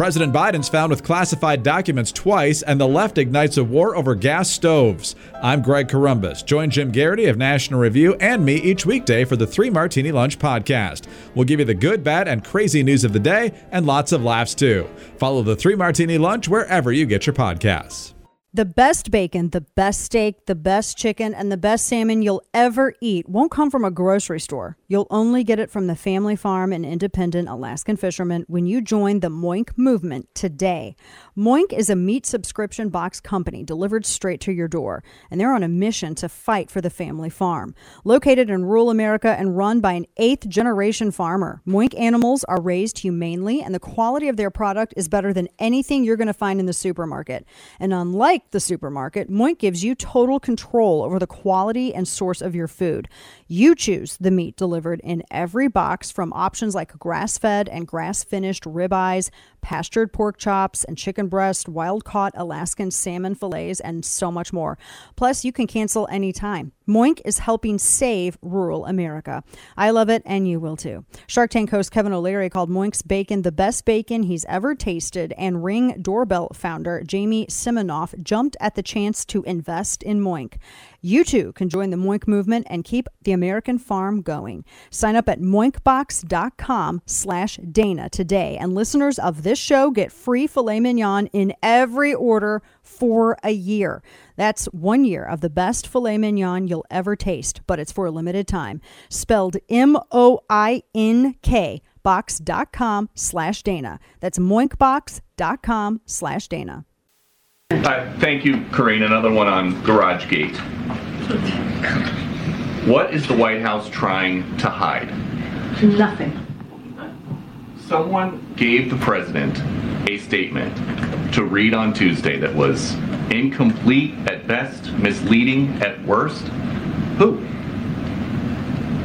President Biden's found with classified documents twice, and the left ignites a war over gas stoves. I'm Greg Corombos. Join Jim Geraghty of National Review and me each weekday for the Three Martini Lunch podcast. We'll give you the good, bad, and crazy news of the day, and lots of laughs too. Follow the Three Martini Lunch wherever you get your podcasts. The best bacon, the best steak, the best chicken, and the best salmon you'll ever eat won't come from a grocery store. You'll only get it from the family farm and independent Alaskan fishermen when you join the Moink movement today. Moink is a meat subscription box company delivered straight to your door, and they're on a mission to fight for the family farm. Located in rural America and run by an eighth generation farmer, Moink animals are raised humanely, and the quality of their product is better than anything you're going to find in the supermarket. And unlike the supermarket, Moink gives you total control over the quality and source of your food. You choose the meat delivered in every box from options like grass fed and grass finished ribeyes, pastured pork chops, and chicken breast, wild caught Alaskan salmon fillets, and so much more. Plus, you can cancel anytime. Moink is helping save rural America. I love it, and you will too. Shark Tank host Kevin O'Leary called Moink's bacon the best bacon he's ever tasted, and Ring Doorbell founder Jamie Siminoff jumped at the chance to invest in Moink. You too can join the Moink movement and keep the American farm going. Sign up at moinkbox.com slash Dana today, and listeners of this show get free filet mignon in every order for a year. That's one year of the best filet mignon you'll ever taste, but it's for a limited time. Spelled M-O-I-N-K box.com slash Dana. That's moinkbox.com slash Dana. Uh, thank you, Karine. Another one on GarageGate. What is the White House trying to hide? Nothing. Someone gave the president a statement to read on Tuesday that was incomplete at best, misleading at worst. Who?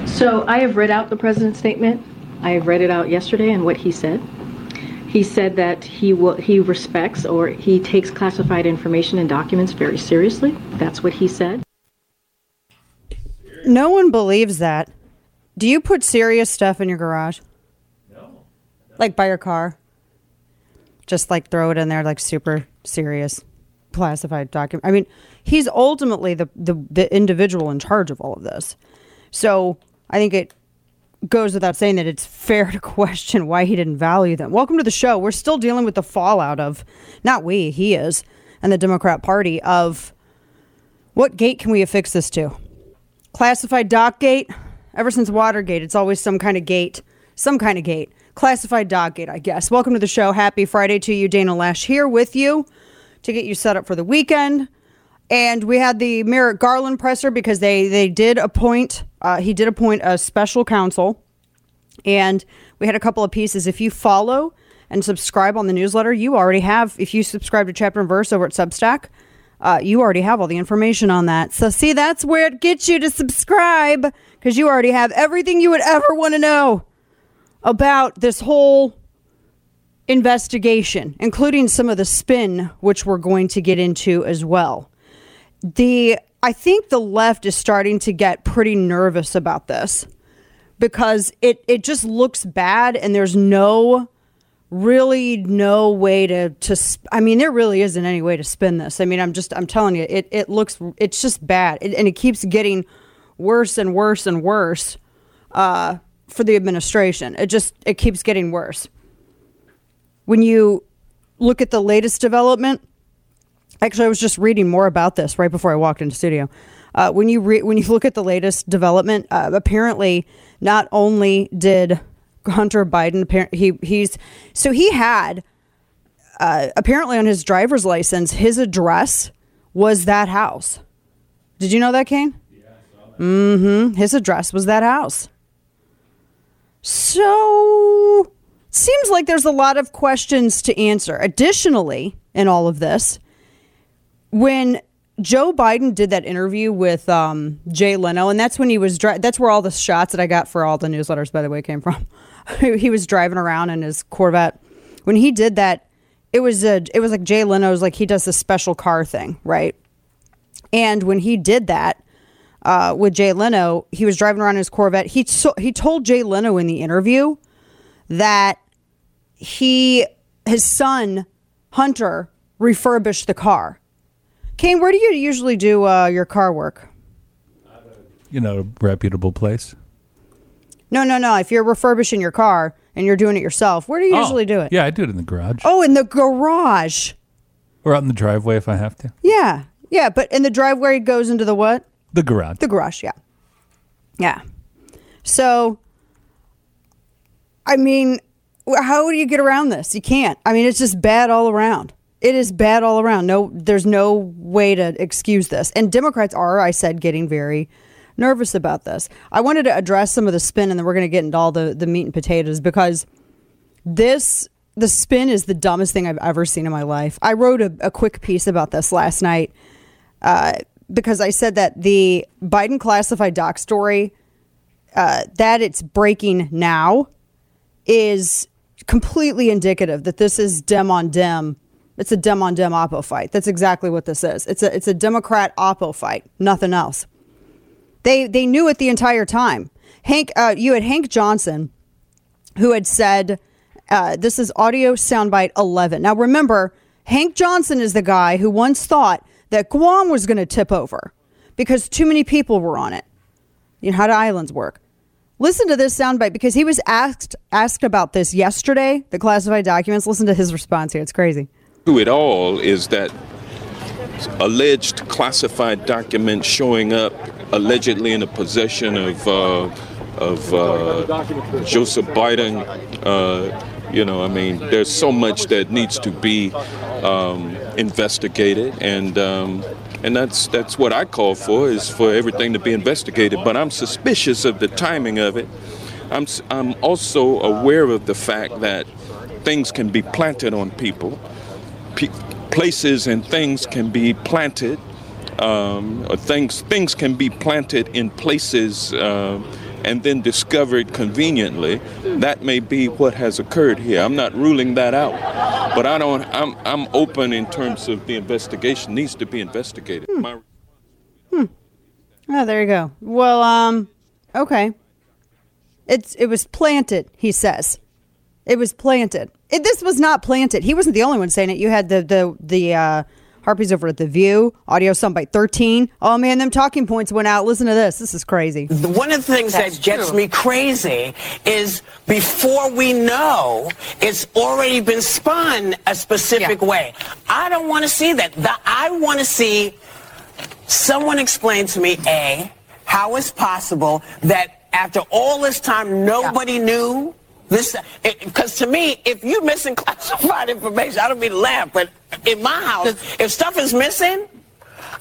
So I have read out the president's statement. I have read it out yesterday and what he said. He said that he will he respects or he takes classified information and documents very seriously. That's what he said. No one believes that. Do you put serious stuff in your garage? Like by your car? Just like throw it in there like super serious classified document. I mean, he's ultimately the, the the individual in charge of all of this. So I think it goes without saying that it's fair to question why he didn't value them. Welcome to the show. We're still dealing with the fallout of, not we, he is, and the Democrat Party of what gate can we affix this to? Classified doc gate? Ever since Watergate, it's always some kind of gate, some kind of gate. Classified doc gate, I guess. Welcome to the show. Happy Friday to you. Dana Loesch here with you to get you set up for the weekend. And we had the Merrick Garland presser because they they did appoint uh, he did appoint a special counsel, and we had a couple of pieces. If you follow and subscribe on the newsletter, you already have. If you subscribe to Chapter and Verse over at Substack, uh, you already have all the information on that. So see, that's where it gets you to subscribe because you already have everything you would ever want to know about this whole investigation, including some of the spin, which we're going to get into as well the I think the left is starting to get pretty nervous about this because it it just looks bad and there's no really no way to to I mean there really isn't any way to spin this. I mean I'm just I'm telling you it it looks it's just bad it, and it keeps getting worse and worse and worse uh, for the administration. It just it keeps getting worse. When you look at the latest development Actually, I was just reading more about this right before I walked into studio. Uh, when you re- when you look at the latest development, uh, apparently not only did Hunter Biden he he's so he had uh, apparently on his driver's license his address was that house. Did you know that, Kane? Yeah, Mm-hmm. His address was that house. So seems like there's a lot of questions to answer. Additionally, in all of this, when Joe Biden did that interview with um, Jay Leno, and that's when he was dri- that's where all the shots that I got for all the newsletters, by the way, came from. he was driving around in his Corvette. When he did that, it was a it was like Jay Leno's like he does this special car thing, right? And when he did that uh, with Jay Leno, he was driving around in his Corvette. He so, he told Jay Leno in the interview that he his son, Hunter, refurbished the car. Kane, where do you usually do uh, your car work? You know, a reputable place. No, no, no. If you're refurbishing your car and you're doing it yourself, where do you Oh, usually do it? Yeah, I do it in the garage Oh, in the garage. or out in the driveway if I have to. Yeah. Yeah, but in the driveway it goes into the what? The garage. The garage, yeah. Yeah. So, I mean, how do you get around this? You can't. I mean, it's just bad all around. It is bad all around. No, there's no way to excuse this. And Democrats are, I said, getting very nervous about this. I wanted to address some of the spin, and then we're going to get into all the, the meat and potatoes because this the spin is the dumbest thing I've ever seen in my life. I wrote a, a quick piece about this last night uh, because I said that the Biden classified doc story uh, that it's breaking now is completely indicative that this is dem on dem. It's a dem on dem oppo fight. That's exactly what this is. It's a it's a Democrat oppo fight, nothing else. They they knew it the entire time. Hank, uh, you had Hank Johnson, who had said, uh, "This is audio soundbite 11." Now remember, Hank Johnson is the guy who once thought that Guam was going to tip over because too many people were on it. You know how do islands work? Listen to this soundbite because he was asked asked about this yesterday. The classified documents. Listen to his response here. It's crazy. to it all is that alleged classified documents showing up allegedly in the possession of uh, of uh, Joseph Biden. Uh, you know, I mean, there's so much that needs to be um, investigated, and um, and that's that's what I call for is for everything to be investigated. But I'm suspicious of the timing of it. I'm I'm also aware of the fact that things can be planted on people pe- places and things can be planted, um, or things things can be planted in places uh, and then discovered conveniently. That may be what has occurred here. I'm not ruling that out, but I don't. I'm I'm open in terms of the investigation needs to be investigated. My- Oh, there you go. Well, um, okay. It's it was planted. He says, it was planted. It, this was not planted. He wasn't the only one saying it. You had the the the uh, harpies over at the View audio soundbite thirteen. Oh man, them talking points went out. Listen to this. This is crazy. One of the things that gets me crazy is before we know, it's already been spun a specific way. I don't want to see that. The, I want to see someone explain to me, A, how it's possible that after all this time, nobody knew this. Because to me, if you're missing classified information, I don't mean to laugh, but in my house, if stuff is missing,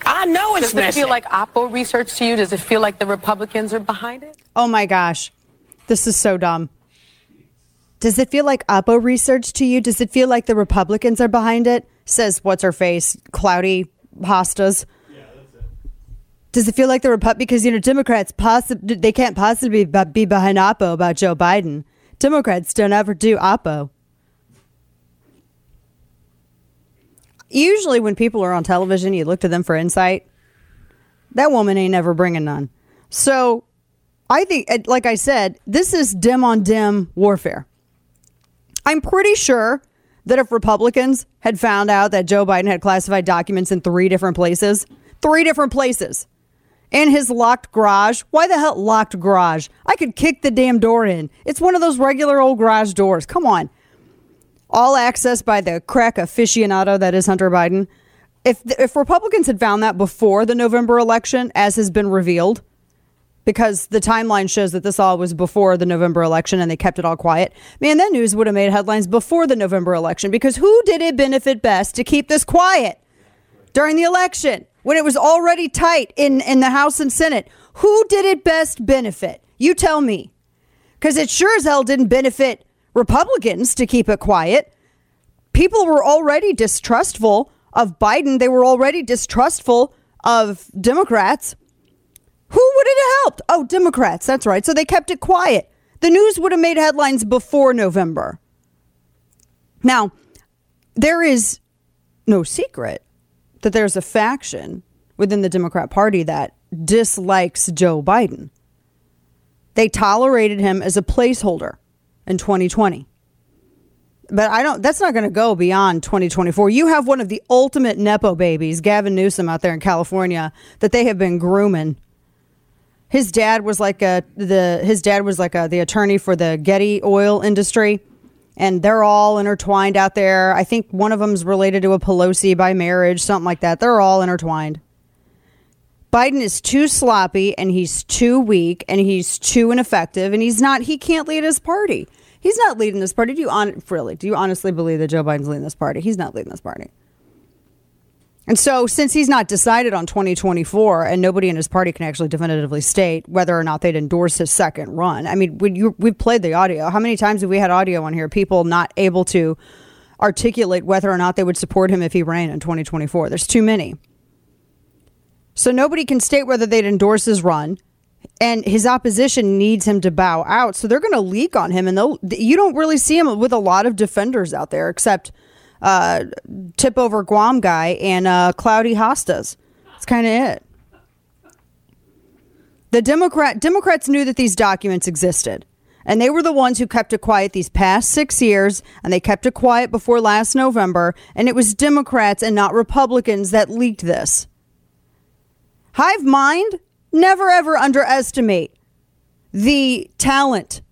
I know it's Does it missing. feel like Oppo research to you? Does it feel like the Republicans are behind it? Oh my gosh, this is so dumb. Does it feel like Oppo research to you? Does it feel like the Republicans are behind it? Says what's her face, cloudy Hostin. Does it feel like the Repu- because you know Democrats possibly they can't possibly be be behind Oppo about Joe Biden. Democrats don't ever do Oppo. Usually, when people are on television, you look to them for insight. That woman ain't never bringing none. So, I think, uh, like I said, this is dim on dim warfare. I'm pretty sure that if Republicans had found out that Joe Biden had classified documents in three different places, three different places, in his locked garage, why the hell locked garage? I could kick the damn door in. It's one of those regular old garage doors. Come on. All access by the crack aficionado that is Hunter Biden. If, if Republicans had found that before the November election, as has been revealed, because the timeline shows that this all was before the November election and they kept it all quiet. Man, that news would have made headlines before the November election because who did it benefit best to keep this quiet during the election when it was already tight in, in the House and Senate? Who did it best benefit? You tell me. Because it sure as hell didn't benefit Republicans to keep it quiet. People were already distrustful of Biden, they were already distrustful of Democrats. Who would it have helped? Oh, Democrats. That's right. So they kept it quiet. The news would have made headlines before November. Now, there is no secret that there's a faction within the Democrat Party that dislikes Joe Biden. They tolerated him as a placeholder in 2020. But I don't. That's not going to go beyond 2024. You have one of the ultimate nepo babies, Gavin Newsom, out there in California, that they have been grooming. His dad was like a the his dad was like a, the attorney for the Getty oil industry, and they're all intertwined out there. I think one of them's related to a Pelosi by marriage, something like that. They're all intertwined. Biden is too sloppy and he's too weak and he's too ineffective and he's not he can't lead his party. He's not leading this party. Do you on really? Do you honestly believe that Joe Biden's leading this party? He's not leading this party. And so, since he's not decided on 2024, and nobody in his party can actually definitively state whether or not they'd endorse his second run, I mean, you, we've played the audio. How many times have we had audio on here? People not able to articulate whether or not they would support him if he ran in 2024. There's too many. So nobody can state whether they'd endorse his run and his opposition needs him to bow out. So they're going to leak on him, and you don't really see him with a lot of defenders out there, except uh, tip over Guam guy and uh, Cloudy Hostin. That's kind of it. The Democrat Democrats knew that these documents existed. And they were the ones who kept it quiet these past six years, and they kept it quiet before last November. And it was Democrats and not Republicans that leaked this. Hive mind never ever underestimate the talent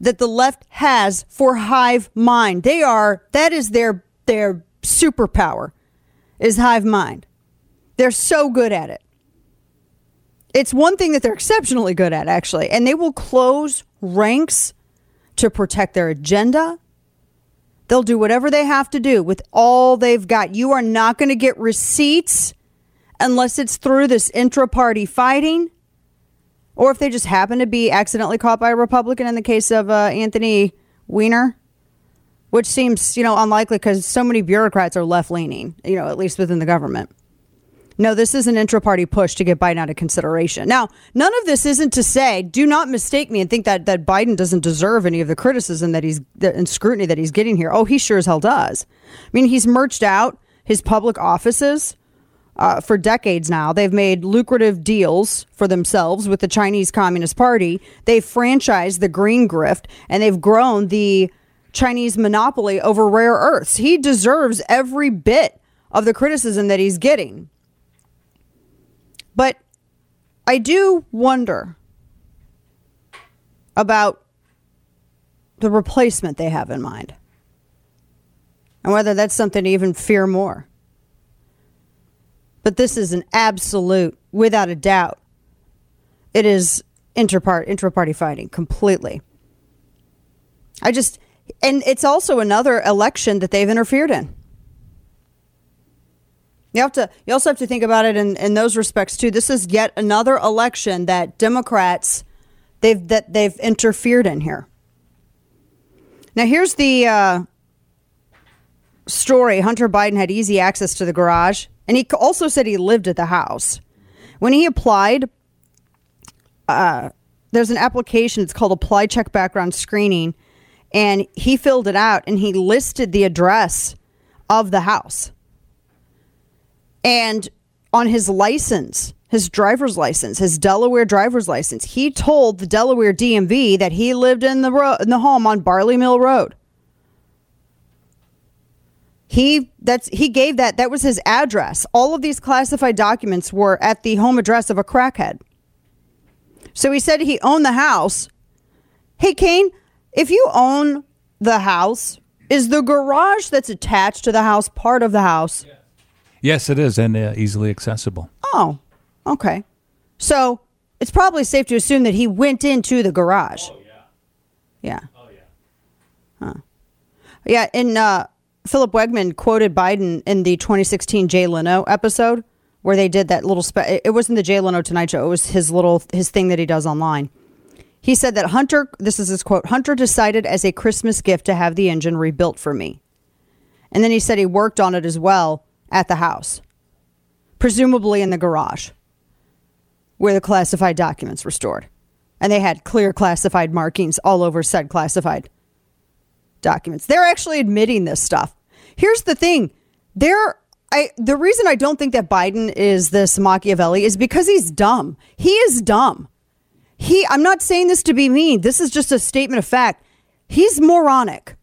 that the left has for hive mind. They are that is their their superpower is hive mind. They're so good at it. It's one thing that they're exceptionally good at actually, and they will close ranks to protect their agenda. They'll do whatever they have to do with all they've got. You are not going to get receipts unless it's through this intra party fighting or if they just happen to be accidentally caught by a Republican in the case of uh, Anthony Weiner, which seems, you know, unlikely because so many bureaucrats are left leaning, you know, at least within the government. No, this is an intra party push to get Biden out of consideration. Now, none of this isn't to say, do not mistake me and think that, that Biden doesn't deserve any of the criticism that he's and scrutiny that he's getting here. Oh, he sure as hell does. I mean, he's merged out his public offices uh, for decades now. They've made lucrative deals for themselves with the Chinese Communist Party. They've franchised the green grift and they've grown the Chinese monopoly over rare earths. He deserves every bit of the criticism that he's getting. But I do wonder about the replacement they have in mind and whether that's something to even fear more. But this is an absolute, without a doubt, it is interpart intra-party fighting completely. I just, and it's also another election that they've interfered in. You have to. You also have to think about it in, in those respects too. This is yet another election that Democrats they've that they've interfered in here. Now here's the uh, story. Hunter Biden had easy access to the garage, and he also said he lived at the house. When he applied, uh, there's an application. It's called Apply Check Background Screening, and he filled it out and he listed the address of the house. And on his license, his driver's license, his Delaware driver's license, he told the Delaware DMV that he lived in the ro- in the home on Barley Mill Road. He that's he gave that that was his address. All of these classified documents were at the home address of a crackhead. So he said he owned the house. Hey Kane, if you own the house, is the garage that's attached to the house part of the house? Yes, it is, and uh, easily accessible. Oh, okay. So it's probably safe to assume that he went into the garage. Oh yeah. Yeah. Oh yeah. Huh. Yeah, and uh, Philip Wegmann quoted Biden in the 2016 Jay Leno episode where they did that little. Spe- it wasn't the Jay Leno Tonight Show. It was his little his thing that he does online. He said that Hunter. This is his quote. Hunter decided as a Christmas gift to have the engine rebuilt for me, and then he said he worked on it as well at the house, presumably in the garage, where the classified documents were stored, and they had clear classified markings all over said classified documents. They're actually admitting this stuff. Here's the thing. There I the reason I don't think that Biden is this Machiavelli is because he's dumb. He is dumb. He I'm not saying this to be mean. This is just a statement of fact. He's moronic.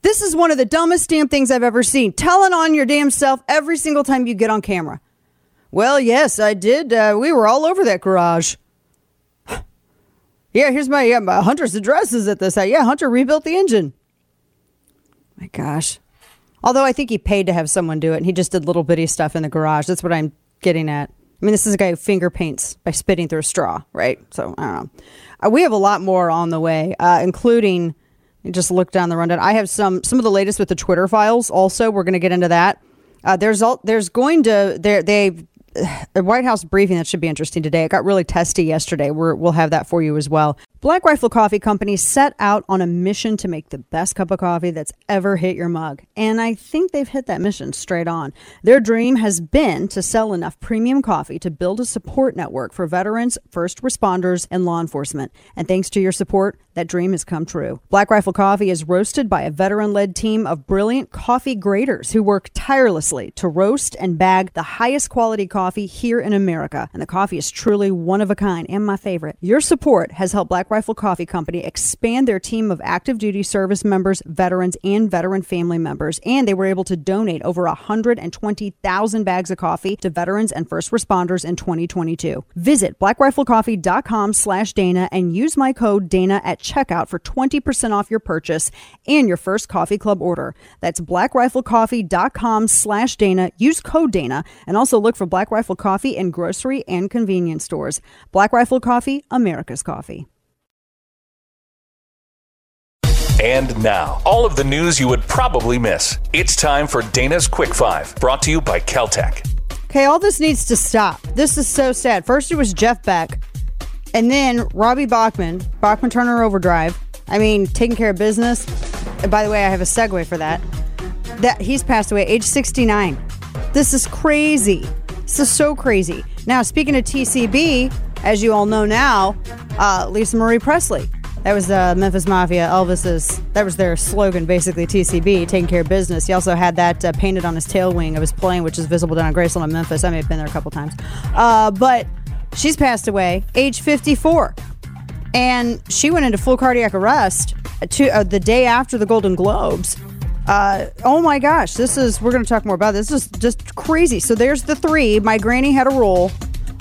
This is one of the dumbest damn things I've ever seen. Telling on your damn self every single time you get on camera. Well, yes, I did. Uh, we were all over that garage. yeah, here's my, yeah, my Hunter's address is at this house. Yeah, Hunter rebuilt the engine. My gosh. Although I think he paid to have someone do it, and he just did little bitty stuff in the garage. That's what I'm getting at. I mean, this is a guy who finger paints by spitting through a straw, right? So I don't know. Uh, we have a lot more on the way, uh, including just look down the rundown. I have some some of the latest with the Twitter files. Also, we're going to get into that. Uh, there's all there's going to there they the White House briefing that should be interesting today. It got really testy yesterday. We're, we'll have that for you as well. Black Rifle Coffee Company set out on a mission to make the best cup of coffee that's ever hit your mug. And I think they've hit that mission straight on. Their dream has been to sell enough premium coffee to build a support network for veterans, first responders, and law enforcement. And thanks to your support, that dream has come true. Black Rifle Coffee is roasted by a veteran led team of brilliant coffee graders who work tirelessly to roast and bag the highest quality coffee here in America. And the coffee is truly one of a kind and my favorite. Your support has helped Black Rifle Coffee Company expand their team of active duty service members, veterans, and veteran family members. And they were able to donate over 120,000 bags of coffee to veterans and first responders in 2022. Visit blackriflecoffee.com slash Dana and use my code Dana at checkout for 20% off your purchase and your first coffee club order. That's blackriflecoffee.com slash Dana. Use code Dana and also look for Black Rifle Coffee in grocery and convenience stores. Black Rifle Coffee, America's coffee. And now, all of the news you would probably miss. It's time for Dana's Quick Five, brought to you by Keltec. Okay, all this needs to stop. This is so sad. First, it was Jeff Beck, and then Robbie Bachman, Bachman Turner Overdrive. I mean, taking care of business. And by the way, I have a segue for that. That he's passed away, age 69. This is crazy. This is so crazy. Now, speaking of TCB, as you all know now, uh, Lisa Marie Presley that was the Memphis Mafia, Elvis's. That was their slogan, basically. TCB, taking care of business. He also had that uh, painted on his tail wing of his plane, which is visible down at Graceland in Memphis. I may have been there a couple times, uh, but she's passed away, age 54, and she went into full cardiac arrest to, uh, the day after the Golden Globes. Uh, oh my gosh, this is. We're going to talk more about this. This is just crazy. So there's the three. My granny had a rule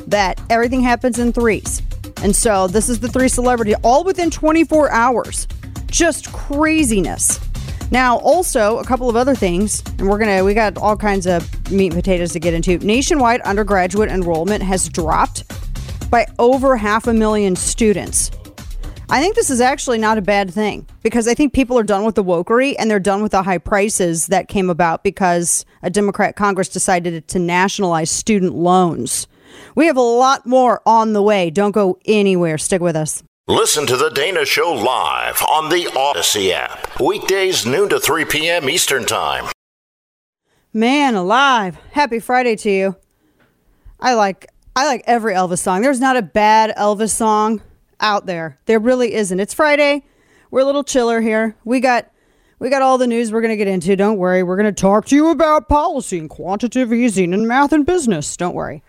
that everything happens in threes. And so this is the three celebrity, all within 24 hours. Just craziness. Now, also a couple of other things, and we're gonna we got all kinds of meat and potatoes to get into. Nationwide undergraduate enrollment has dropped by over half a million students. I think this is actually not a bad thing because I think people are done with the wokery and they're done with the high prices that came about because a Democrat Congress decided to nationalize student loans. We have a lot more on the way. Don't go anywhere. Stick with us. Listen to The Dana Show live on the Odyssey app. Weekdays, noon to 3 p.m. Eastern Time. Man alive. Happy Friday to you. I like I like every Elvis song. There's not a bad Elvis song out there. There really isn't. It's Friday. We're a little chiller here. We got we got all the news we're going to get into. Don't worry. We're going to talk to you about policy and quantitative easing and math and business. Don't worry.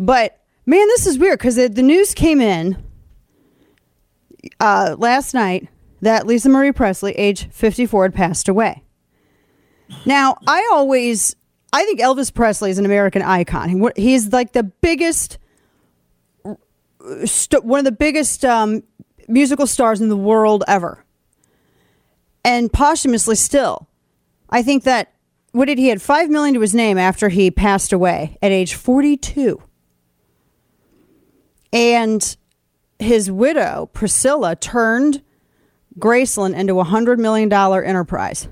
But man, this is weird because the, news came in uh, last night that Lisa Marie Presley, age 54, had passed away. Now, I always, I think Elvis Presley is an American icon. He's like the biggest, st- one of the biggest um, musical stars in the world ever. And posthumously still, I think that what did he had five million to his name after he passed away at age 42. And his widow, Priscilla, turned Graceland into a $100 million enterprise.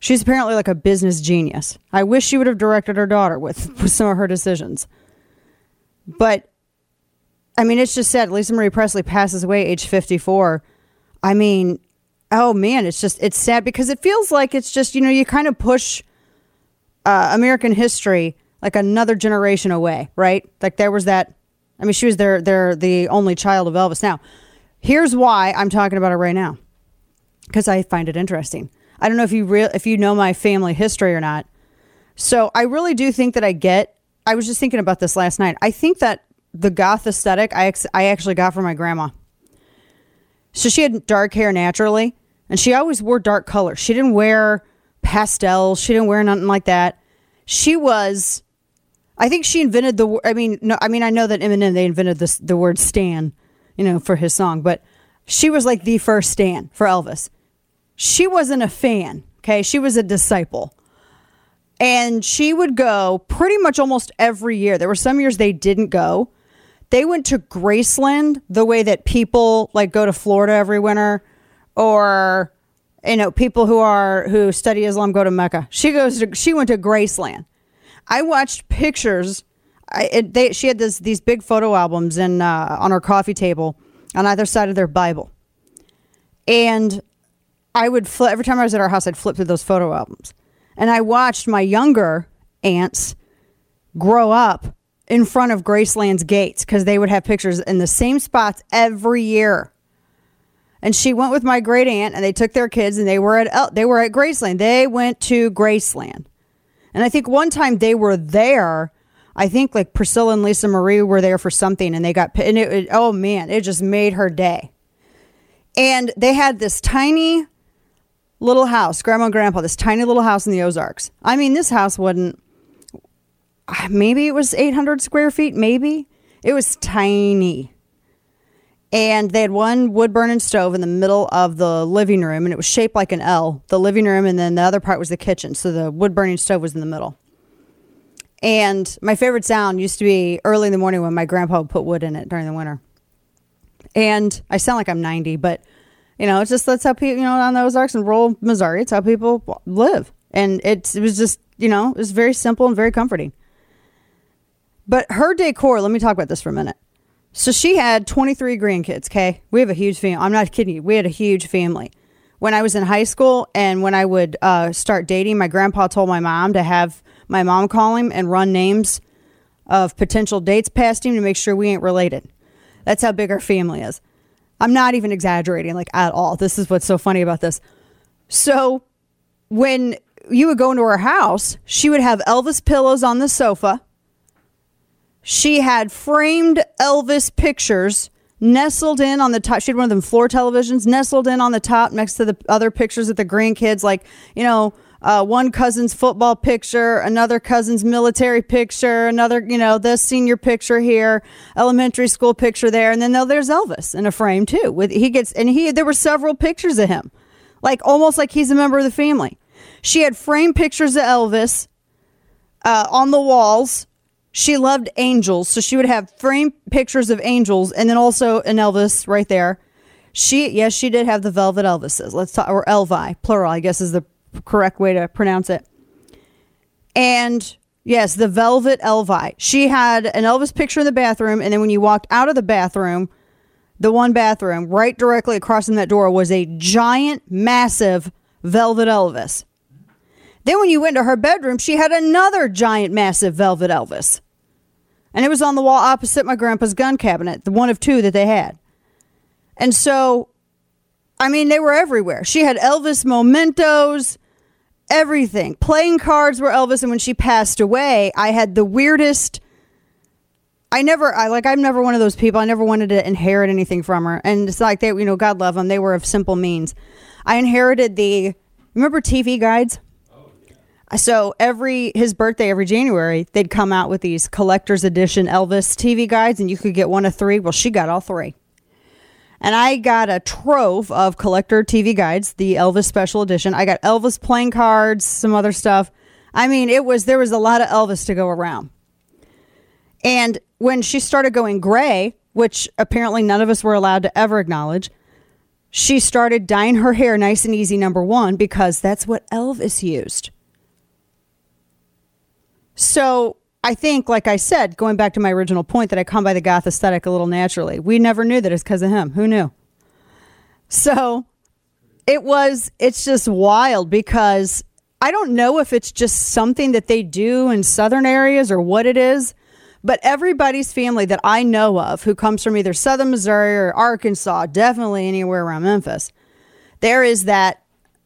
She's apparently like a business genius. I wish she would have directed her daughter with, with some of her decisions. But, I mean, it's just sad. Lisa Marie Presley passes away age 54. I mean, oh man, it's just, it's sad because it feels like it's just, you know, you kind of push uh, American history like another generation away, right? Like there was that I mean, she was their, their the only child of Elvis. Now, here's why I'm talking about it right now, because I find it interesting. I don't know if you real if you know my family history or not. So I really do think that I get. I was just thinking about this last night. I think that the goth aesthetic I ex- I actually got from my grandma. So she had dark hair naturally. And she always wore dark colors. She didn't wear pastels. She didn't wear nothing like that. She was, I think she invented the. I mean, no, I mean, I know that Eminem they invented this the word "stan," you know, for his song, but she was like the first stan for Elvis. She wasn't a fan. Okay, she was a disciple, and she would go pretty much almost every year. There were some years they didn't go. They went to Graceland the way that people like go to Florida every winter, or you know, people who are who study Islam go to Mecca. She goes to she went to Graceland. I watched pictures. I it, they she had this these big photo albums and uh, on her coffee table on either side of their Bible, and I would flip every time I was at our house. I'd flip through those photo albums, and I watched my younger aunts grow up in front of Graceland's gates because they would have pictures in the same spots every year. And she went with my great aunt, and they took their kids, and they were at El- they were at Graceland. They went to Graceland, and I think one time they were there. I think like Priscilla and Lisa Marie were there for something, and they got and it, it oh man, it just made her day. And they had this tiny little house, grandma and grandpa, this tiny little house in the Ozarks. I mean, this house wouldn't maybe it was 800 square feet, maybe. It was tiny. And they had one wood burning stove in the middle of the living room, and it was shaped like an L, the living room, and then the other part was the kitchen. So the wood burning stove was in the middle. And my favorite sound used to be early in the morning when my grandpa would put wood in it during the winter. And I sound like I'm 90, but you know, it's just that's how people, you know, on the Ozarks and rural Missouri, it's how people live. And it was just, you know, it was very simple and very comforting. But her decor, let me talk about this for a minute. So she had 23 grandkids, okay? We have a huge family. I'm not kidding you. We had a huge family. When I was in high school and when I would uh, start dating, my grandpa told my mom to have my mom call him and run names of potential dates past him to make sure we ain't related. That's how big our family is. I'm not even exaggerating, like at all. This is what's so funny about this. So when you would go into her house, she would have Elvis pillows on the sofa. She had framed Elvis pictures nestled in on the top. She had one of them floor televisions nestled in on the top next to the other pictures of the grandkids, like, you know, uh, one cousin's football picture, another cousin's military picture, another, you know, the senior picture here, elementary school picture there, and then there's Elvis in a frame too. With he gets and he there were several pictures of him, like almost like he's a member of the family. She had framed pictures of Elvis uh, on the walls. She loved angels, so she would have framed pictures of angels, and then also an Elvis right there. She yes, she did have the velvet Elvises. Let's talk or Elvi plural, I guess is the correct way to pronounce it. And yes, the velvet Elvi. She had an Elvis picture in the bathroom, and then when you walked out of the bathroom, the one bathroom right directly across from that door was a giant, massive velvet Elvis. Then when you went to her bedroom, she had another giant, massive velvet Elvis. And it was on the wall opposite my grandpa's gun cabinet, the one of two that they had. And so, I mean, they were everywhere. She had Elvis mementos, everything. Playing cards were Elvis. And when she passed away, I had the weirdest. I never, I like, I'm never one of those people. I never wanted to inherit anything from her. And it's like they, you know, God love them. They were of simple means. I inherited the, remember TV guides? So every his birthday every January, they'd come out with these collector's edition Elvis TV guides, and you could get one of three. Well, she got all three, and I got a trove of collector TV guides, the Elvis special edition. I got Elvis playing cards, some other stuff. I mean, it was there was a lot of Elvis to go around. And when she started going gray, which apparently none of us were allowed to ever acknowledge, she started dyeing her hair nice and easy. Number one, because that's what Elvis used. So I think, like I said, going back to my original point that I come by the goth aesthetic a little naturally. We never knew that it's because of him. Who knew? So it was, it's just wild because I don't know if it's just something that they do in southern areas or what it is, but everybody's family that I know of who comes from either southern Missouri or Arkansas, definitely anywhere around Memphis, there is that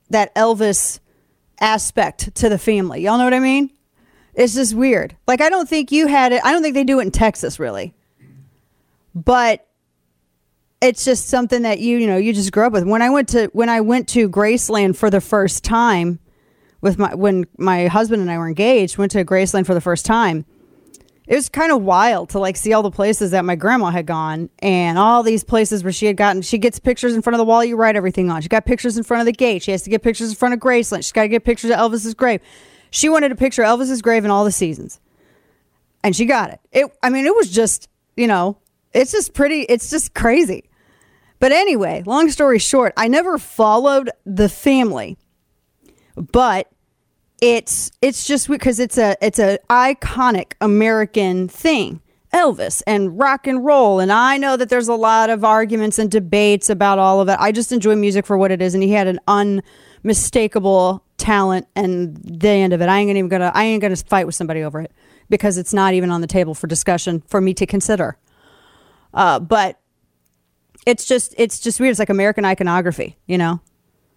that Elvis aspect to the family. Y'all know what I mean? It's just weird. Like I don't think you had it. I don't think they do it in Texas really. But it's just something that you you know you just grew up with. When I went to when I went to Graceland for the first time with my when my husband and I were engaged, went to Graceland for the first time. It was kind of wild to like see all the places that my grandma had gone and all these places where she had gotten. She gets pictures in front of the wall you write everything on. She got pictures in front of the gate. She has to get pictures in front of Graceland. She's got to get pictures of Elvis's grave. She wanted a picture of Elvis's grave in all the seasons, and she got it. It. I mean, it was just you know, it's just pretty. It's just crazy. But anyway, long story short, I never followed the family, but it's it's just because it's a it's a iconic American thing. Elvis and rock and roll. And I know that there's a lot of arguments and debates about all of it. I just enjoy music for what it is. And he had an unmistakable talent and the end of it. I ain't even gonna I ain't gonna fight with somebody over it because it's not even on the table for discussion for me to consider. Uh, but it's just it's just weird. It's like American iconography, you know.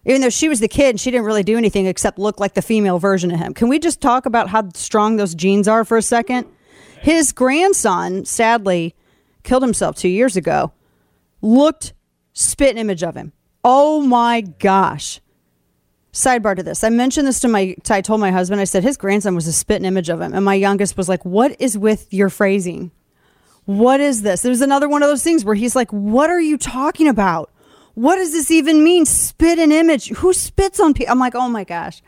Even though she was the kid, and she didn't really do anything except look like the female version of him. Can we just talk about how strong those genes are for a second? His grandson, sadly, killed himself two years ago. Looked spit image of him. Oh my gosh. Sidebar to this. I mentioned this to my, I told my husband, I said his grandson was a spitting image of him. And my youngest was like, What is with your phrasing? What is this? There's another one of those things where he's like, What are you talking about? What does this even mean? Spit an image. Who spits on people? I'm like, Oh my gosh.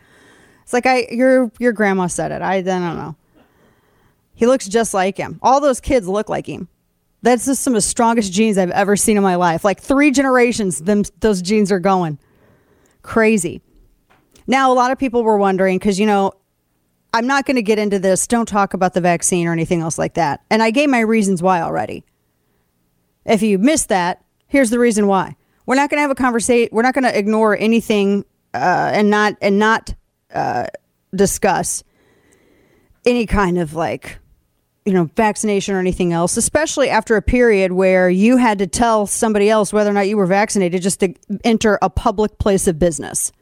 It's like I your your grandma said it. I, I don't know. He looks just like him. All those kids look like him. That's just some of the strongest genes I've ever seen in my life. Like three generations, them those genes are going. Crazy. Now, a lot of people were wondering because, you know, I'm not going to get into this. Don't talk about the vaccine or anything else like that. And I gave my reasons why already. If you missed that, here's the reason why. We're not going to have a conversation. We're not going to ignore anything uh, and not and not uh, discuss any kind of like you know vaccination or anything else especially after a period where you had to tell somebody else whether or not you were vaccinated just to enter a public place of business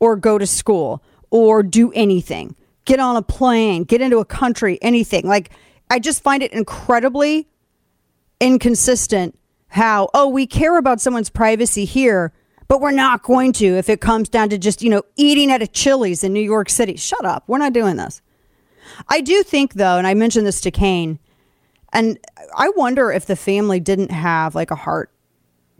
or go to school or do anything. Get on a plane get into a country anything. Like i just find it incredibly inconsistent how oh we care about someone's privacy here but we're not going to if it comes down to just you know eating at a chili's in new york city. Shut up. We're not doing this. I do think though, and I mentioned this to Kane, and I wonder if the family didn't have like a heart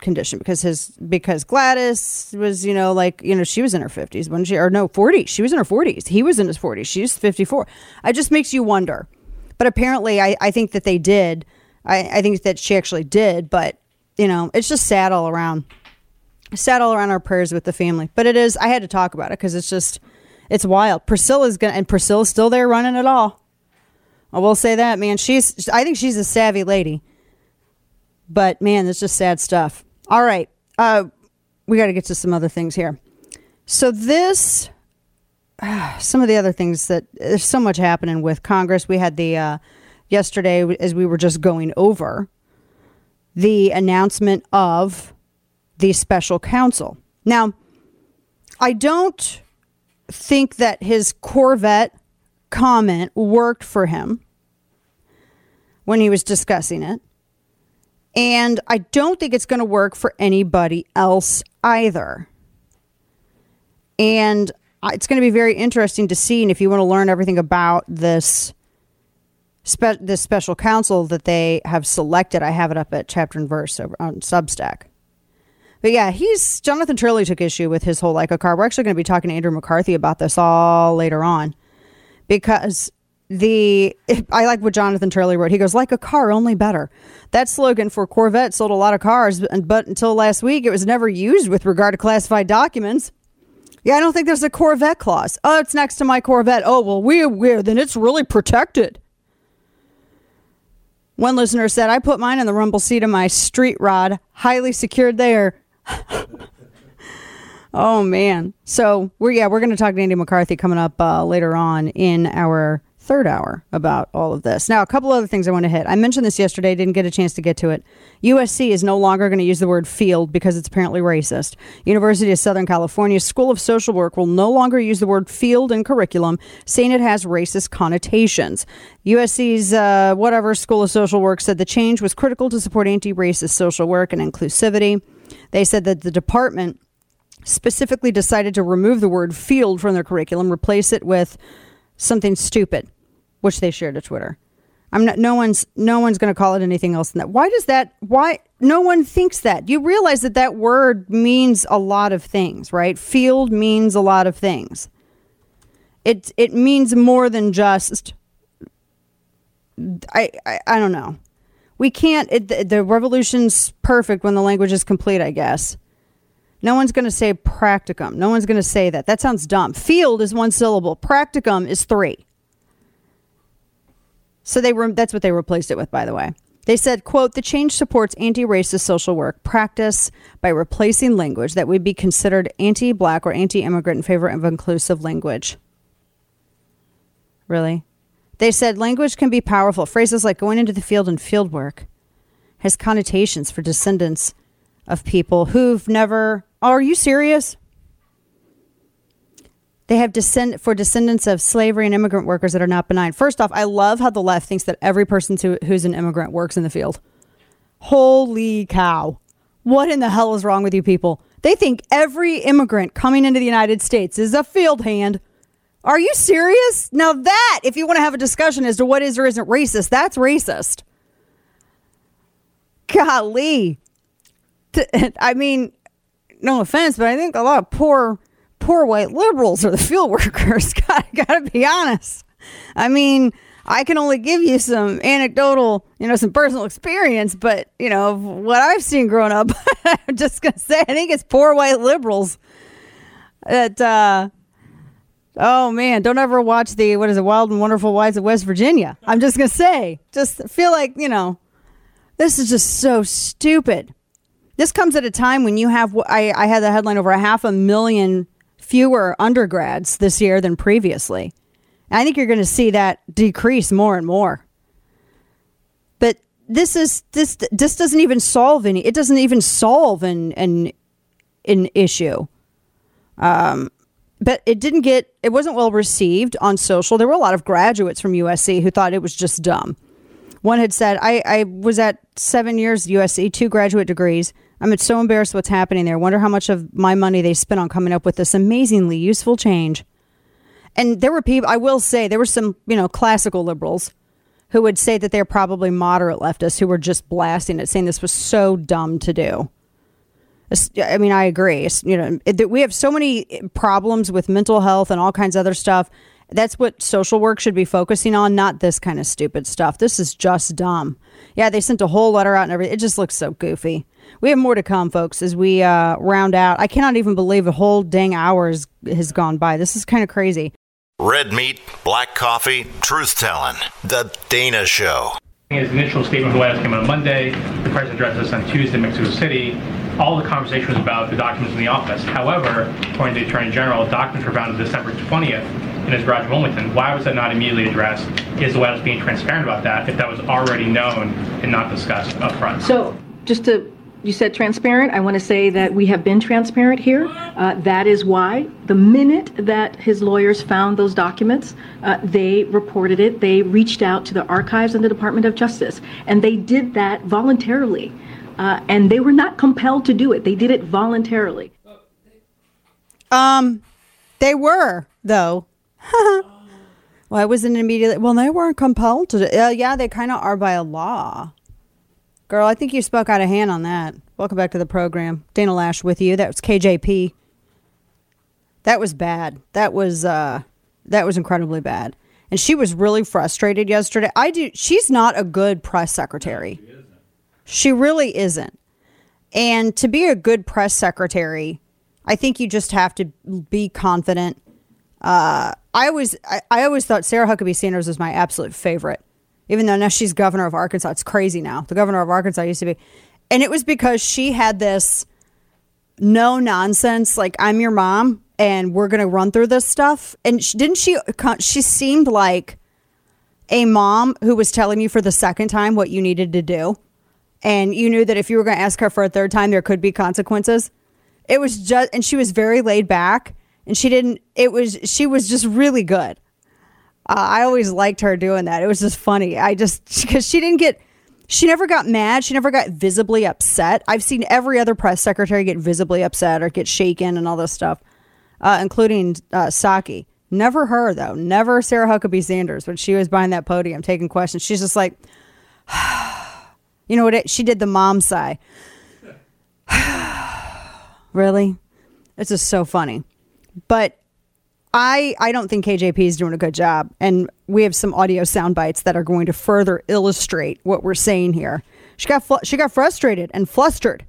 condition because his because Gladys was you know like you know she was in her 50s when she or no 40s she was in her 40s he was in his 40s she's 54 it just makes you wonder but apparently I, I think that they did I, I think that she actually did but you know it's just sad all around sad all around our prayers with the family but it is I had to talk about it because it's just it's wild. Priscilla's gonna and Priscilla's still there running it all. I will say that, man. She's I think she's a savvy lady. But man, it's just sad stuff. All right. Uh we got to get to some other things here. So this uh, some of the other things that there's so much happening with Congress. We had the uh yesterday as we were just going over the announcement of the special counsel. Now, I don't think that his Corvette comment worked for him when he was discussing it. And I don't think it's going to work for anybody else either. And it's going to be very interesting to see. And if you want to learn everything about this, spe- this special counsel that they have selected, I have it up at chapter and verse on Substack. But yeah, he's Jonathan Turley took issue with his whole like a car. We're actually going to be talking to Andrew McCarthy about this all later on because the I like what Jonathan Turley wrote. He goes like a car, only better. That slogan for Corvette sold a lot of cars, but until last week, it was never used with regard to classified documents. Yeah, I don't think there's a Corvette clause. Oh, it's next to my Corvette. Oh, well, we we then it's really protected. One listener said, I put mine in the rumble seat of my street rod, highly secured there. Oh man. So we're yeah we're going to talk to Andy McCarthy coming up uh, later on in our third hour about all of this. Now a couple other things I want to hit. I mentioned this yesterday. Didn't get a chance to get to it. USC is no longer going to use the word field because it's apparently racist. University of Southern California School of Social Work will no longer use the word field in curriculum, saying it has racist connotations. USC's uh, whatever School of Social Work said the change was critical to support anti-racist social work and inclusivity. They said that the department specifically decided to remove the word field from their curriculum, replace it with something stupid, which they shared to Twitter. I'm not no one's no one's going to call it anything else than that. Why does that why no one thinks that? You realize that that word means a lot of things, right? Field means a lot of things. It it means more than just I I, I don't know. We can't it, the, the revolution's perfect when the language is complete, I guess. No one's going to say practicum. No one's going to say that. That sounds dumb. Field is one syllable. Practicum is three. So they re- that's what they replaced it with, by the way. They said, quote, the change supports anti-racist social work practice by replacing language that would be considered anti-black or anti-immigrant in favor of inclusive language. Really? They said language can be powerful. Phrases like going into the field and field work has connotations for descendants of people who've never oh, are you serious? They have descend for descendants of slavery and immigrant workers that are not benign. First off, I love how the left thinks that every person who, who's an immigrant works in the field. Holy cow. What in the hell is wrong with you people? They think every immigrant coming into the United States is a field hand. Are you serious? Now, that, if you want to have a discussion as to what is or isn't racist, that's racist. Golly. I mean, no offense, but I think a lot of poor poor white liberals are the field workers. Got to be honest. I mean, I can only give you some anecdotal, you know, some personal experience, but you know, what I've seen growing up, I'm just gonna say, I think it's poor white liberals that. uh Oh man, don't ever watch the what is it, Wild and Wonderful Wives of West Virginia. I'm just gonna say, just feel like you know, this is just so stupid. This comes at a time when you have I, I had the headline over a half a million fewer undergrads this year than previously. I think you're going to see that decrease more and more. But this is this this doesn't even solve any. It doesn't even solve an an an issue. Um, but it didn't get. It wasn't well received on social. There were a lot of graduates from USC who thought it was just dumb. One had said, "I I was at seven years USC, two graduate degrees." I'm so embarrassed what's happening there. Wonder how much of my money they spent on coming up with this amazingly useful change. And there were people, I will say, there were some, you know, classical liberals who would say that they're probably moderate leftists who were just blasting it, saying this was so dumb to do. I mean, I agree. You know, we have so many problems with mental health and all kinds of other stuff. That's what social work should be focusing on, not this kind of stupid stuff. This is just dumb. Yeah, they sent a whole letter out and everything. It just looks so goofy. We have more to come, folks, as we uh, round out. I cannot even believe a whole dang hour has, has gone by. This is kind of crazy. Red meat, black coffee, truth telling. The Dana Show. His initial statement from the White House came on Monday. The president addressed us on Tuesday in Mexico City. All the conversation was about the documents in the office. However, according to the Attorney General, documents were found on December 20th in his garage in Wilmington. Why was that not immediately addressed? Is the White House being transparent about that if that was already known and not discussed up front? So, just to you said transparent. I want to say that we have been transparent here. Uh, that is why the minute that his lawyers found those documents, uh, they reported it. They reached out to the archives and the Department of Justice, and they did that voluntarily. Uh, and they were not compelled to do it. They did it voluntarily. Um, they were though. well, it wasn't immediately. Well, they weren't compelled to. Uh, yeah, they kind of are by a law. Girl, I think you spoke out of hand on that. Welcome back to the program. Dana Loesch with you. That was KJP. That was bad. That was uh that was incredibly bad. And she was really frustrated yesterday. I do she's not a good press secretary. No, she, she really isn't. And to be a good press secretary, I think you just have to be confident. Uh, I always, I, I always thought Sarah Huckabee Sanders was my absolute favorite even though now she's governor of Arkansas. It's crazy now. The governor of Arkansas used to be. And it was because she had this no nonsense. Like I'm your mom, and we're gonna run through this stuff. And sh- didn't she? She seemed like a mom who was telling you for the second time what you needed to do, and you knew that if you were going to ask her for a third time, there could be consequences. It was just, and she was very laid back, and she didn't. It was she was just really good. Uh, I always liked her doing that. It was just funny. I just because she didn't get she never got mad. She never got visibly upset. I've seen every other press secretary get visibly upset or get shaken and all this stuff, uh, including uh, Psaki. Never her though. Never Sarah Huckabee Sanders when she was behind that podium taking questions. She's just like, you know what? It, she did the mom sigh. really, it's just so funny. But I I don't think KJP is doing a good job, and we have some audio sound bites that are going to further illustrate what we're saying here. She got fl- she got frustrated and flustered,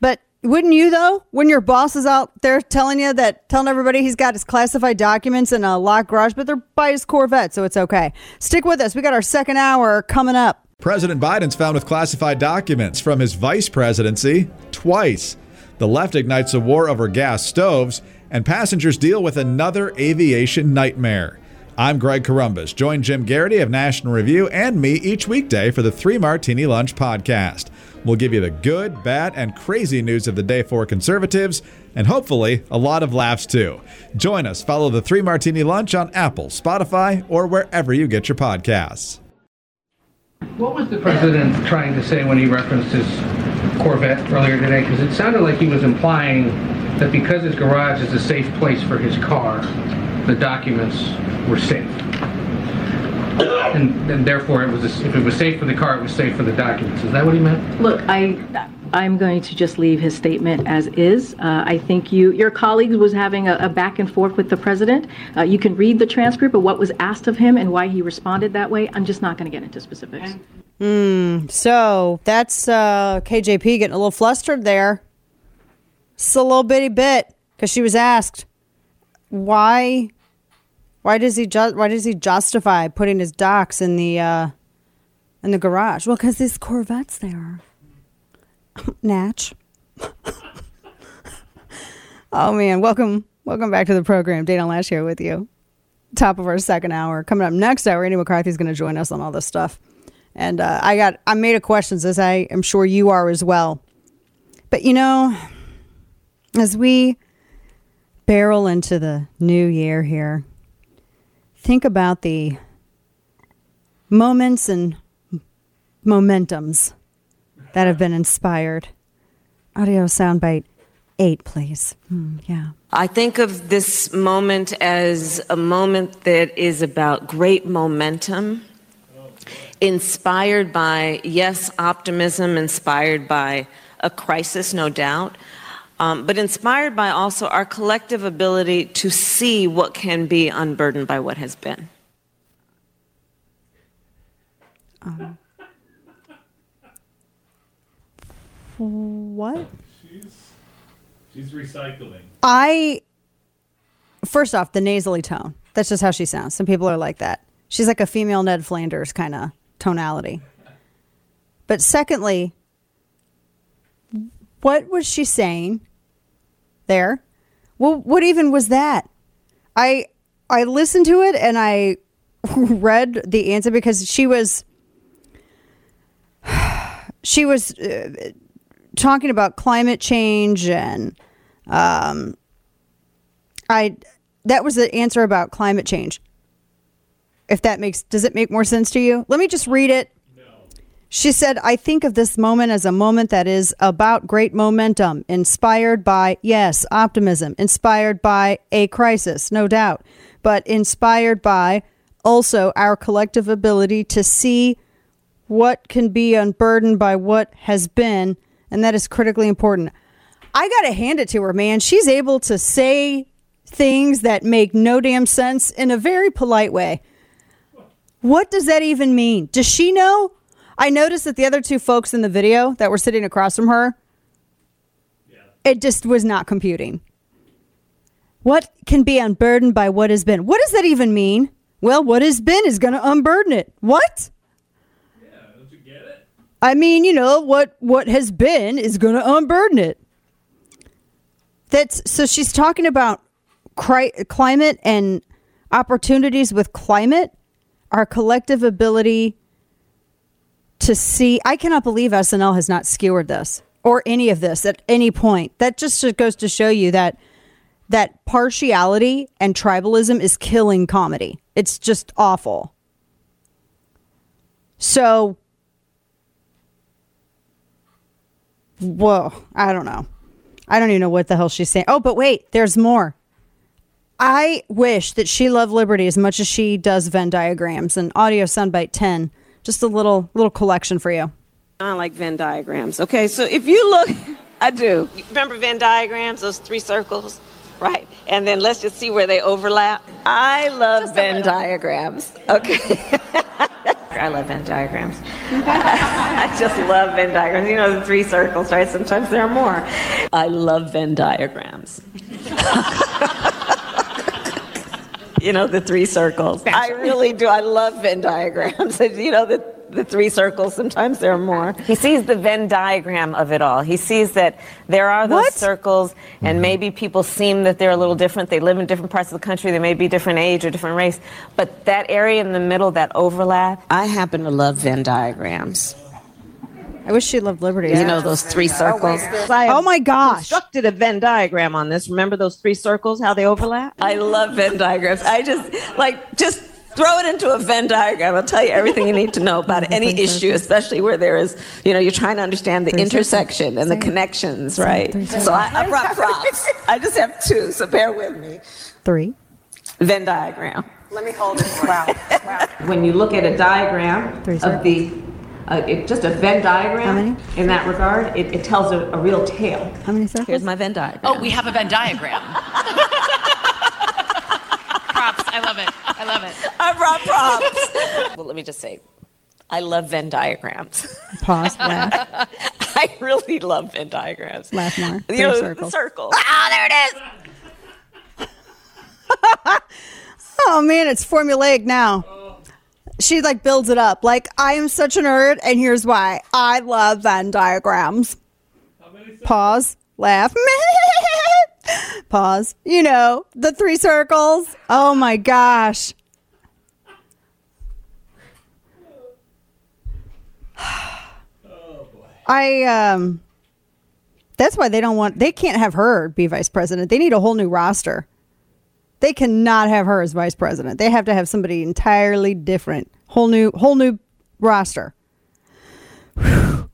but wouldn't you though? When your boss is out there telling you that telling everybody he's got his classified documents in a locked garage, but they're by his Corvette, so it's okay. Stick with us. We got our second hour coming up. President Biden's found with classified documents from his vice presidency twice. The left ignites a war over gas stoves and passengers deal with another aviation nightmare. I'm Greg Corombos. Join Jim Geraghty of National Review and me each weekday for the Three Martini Lunch podcast. We'll give you the good, bad, and crazy news of the day for conservatives, and hopefully a lot of laughs too. Join us. Follow the Three Martini Lunch on Apple, Spotify, or wherever you get your podcasts. What was the president trying to say when he referenced his Corvette earlier today? Because it sounded like he was implying that because his garage is a safe place for his car, the documents were safe. And, and therefore, it was a, if it was safe for the car, it was safe for the documents. Is that what he meant? Look, I, I'm going to just leave his statement as is. Uh, I think you, your colleague was having a, a back and forth with the president. Uh, you can read the transcript of what was asked of him and why he responded that way. I'm just not going to get into specifics. Hmm. So that's uh, KJP getting a little flustered there. Just a little bitty bit because she was asked why. Why does he ju- Why does he justify putting his docs in the uh, in the garage? Well, because his Corvette's there. Natch. oh man, welcome welcome back to the program. Dana Loesch here with you. Top of our second hour. Coming up next hour, Andy McCarthy's going to join us on all this stuff. And uh, I got I'm made a questions as I am sure you are as well. But you know, as we barrel into the new year here, think about the moments and momentums that have been inspired. Audio soundbite eight, please. Hmm, yeah. I think of this moment as a moment that is about great momentum, inspired by, yes, optimism, inspired by a crisis, no doubt, um, but inspired by also our collective ability to see what can be unburdened by what has been. Um, what? She's she's recycling. I first off the nasally tone. That's just how she sounds. Some people are like that. She's like a female Ned Flanders kind of tonality. But secondly, what was she saying there? Well, what even was that? I I listened to it and I read the answer because she was she was uh, talking about climate change and um I that was the answer about climate change. If that makes does it make more sense to you? Let me just read it. She said, I think of this moment as a moment that is about great momentum, inspired by, yes, optimism, inspired by a crisis, no doubt, but inspired by also our collective ability to see what can be unburdened by what has been, and that is critically important. I got to hand it to her, man. She's able to say things that make no damn sense in a very polite way. What does that even mean? Does she know? I noticed that the other two folks in the video that were sitting across from her, it just was not computing. What can be unburdened by what has been? What does that even mean? Well, what has been is going to unburden it. What? Yeah, don't you get it? I mean, you know, what what has been is going to unburden it. That's so she's talking about cri- climate and opportunities with climate, our collective ability to see. I cannot believe SNL has not skewered this or any of this at any point. That just goes to show you that that partiality and tribalism is killing comedy. It's just awful. So, whoa, I don't know. I don't even know what the hell she's saying. Oh, but wait, there's more. I wish that she loved liberty as much as she does Venn diagrams and audio soundbite 10. Just a little little collection for you. I like Venn diagrams. Okay, so if you look, I do. Remember Venn diagrams, those three circles? Right. And then let's just see where they overlap. I love Venn diagrams. Okay. I love Venn diagrams. I just love Venn diagrams. You know, the three circles, right? Sometimes there are more. I love Venn diagrams. You know, the three circles. I really do. I love Venn diagrams. you know, the, the three circles, sometimes there are more. He sees the Venn diagram of it all. He sees that there are those circles, and mm-hmm. maybe people seem that they're a little different. They live in different parts of the country. They may be different age or different race. But that area in the middle, that overlap, I happen to love Venn diagrams. I wish she loved liberty. You know those three circles. Oh my gosh! Constructed a Venn diagram on this. Remember those three circles? How they overlap? I love Venn diagrams. I just like just throw it into a Venn diagram. I'll tell you everything you need to know about any issue, especially where there is, you know, you're trying to understand the intersection and the connections, right? So I, I brought props. I just have two, so bear with me. Three. Venn diagram. Let me hold it. Wow. When you look at a diagram of the, uh, it, just a Venn diagram in that regard, it, it tells a, a real tale. How many circles? Here's my Venn diagram. Oh, we have a Venn diagram. Props. I love it. I love it. I brought props. well, let me just say, I love Venn diagrams. Pause. Laugh. I really love Venn diagrams. Laugh more. You Three know, circles. circles. Ah, there it is. Oh man, it's formulaic now. She like builds it up. Like I am such a nerd, and here's why: I love Venn diagrams. Pause. Laugh. Pause. You know the three circles. Oh my gosh. I um. That's why they don't want. They can't have her be vice president. They need a whole new roster. They cannot have her as vice president. They have to have somebody entirely different. Whole new whole new roster.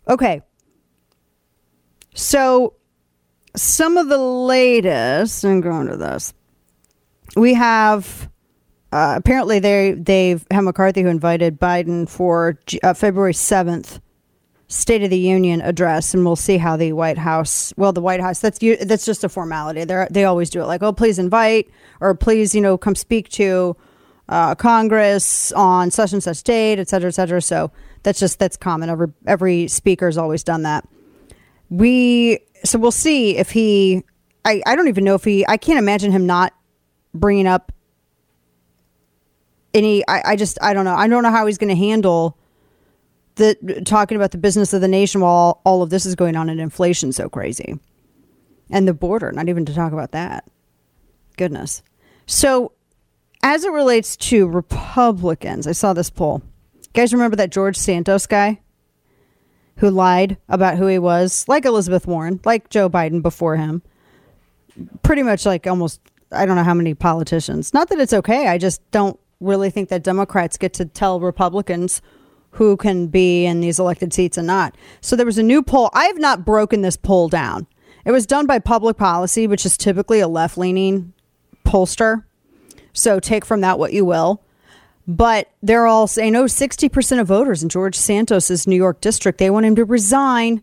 okay. So some of the latest, I'm going to this. We have uh, apparently they they've have McCarthy who invited Biden for uh, February 7th State of the Union address, and we'll see how the White House. Well, the White House that's that's just a formality. They they always do it like, oh, please invite or please, you know, come speak to uh, Congress on such and such date, et cetera, et cetera. So that's just that's common. Every every speaker's always done that. We so we'll see if he. I I don't even know if he. I can't imagine him not bringing up any. I I just I don't know. I don't know how he's going to handle the talking about the business of the nation while all, of this is going on and inflation so crazy. And the border not even to talk about that. Goodness. So as it relates to republicans i saw this poll. You guys remember that george santos guy who lied about who he was? Like elizabeth warren like joe biden before him. Pretty much like almost i don't know how many politicians. Not that it's okay i just don't really think that democrats get to tell republicans who can be in these elected seats and not. So there was a new poll. I have not broken this poll down. It was done by Public Policy, which is typically a left leaning pollster. So take from that what you will. But they're all saying, no, 60% of voters in George Santos's New York district, they want him to resign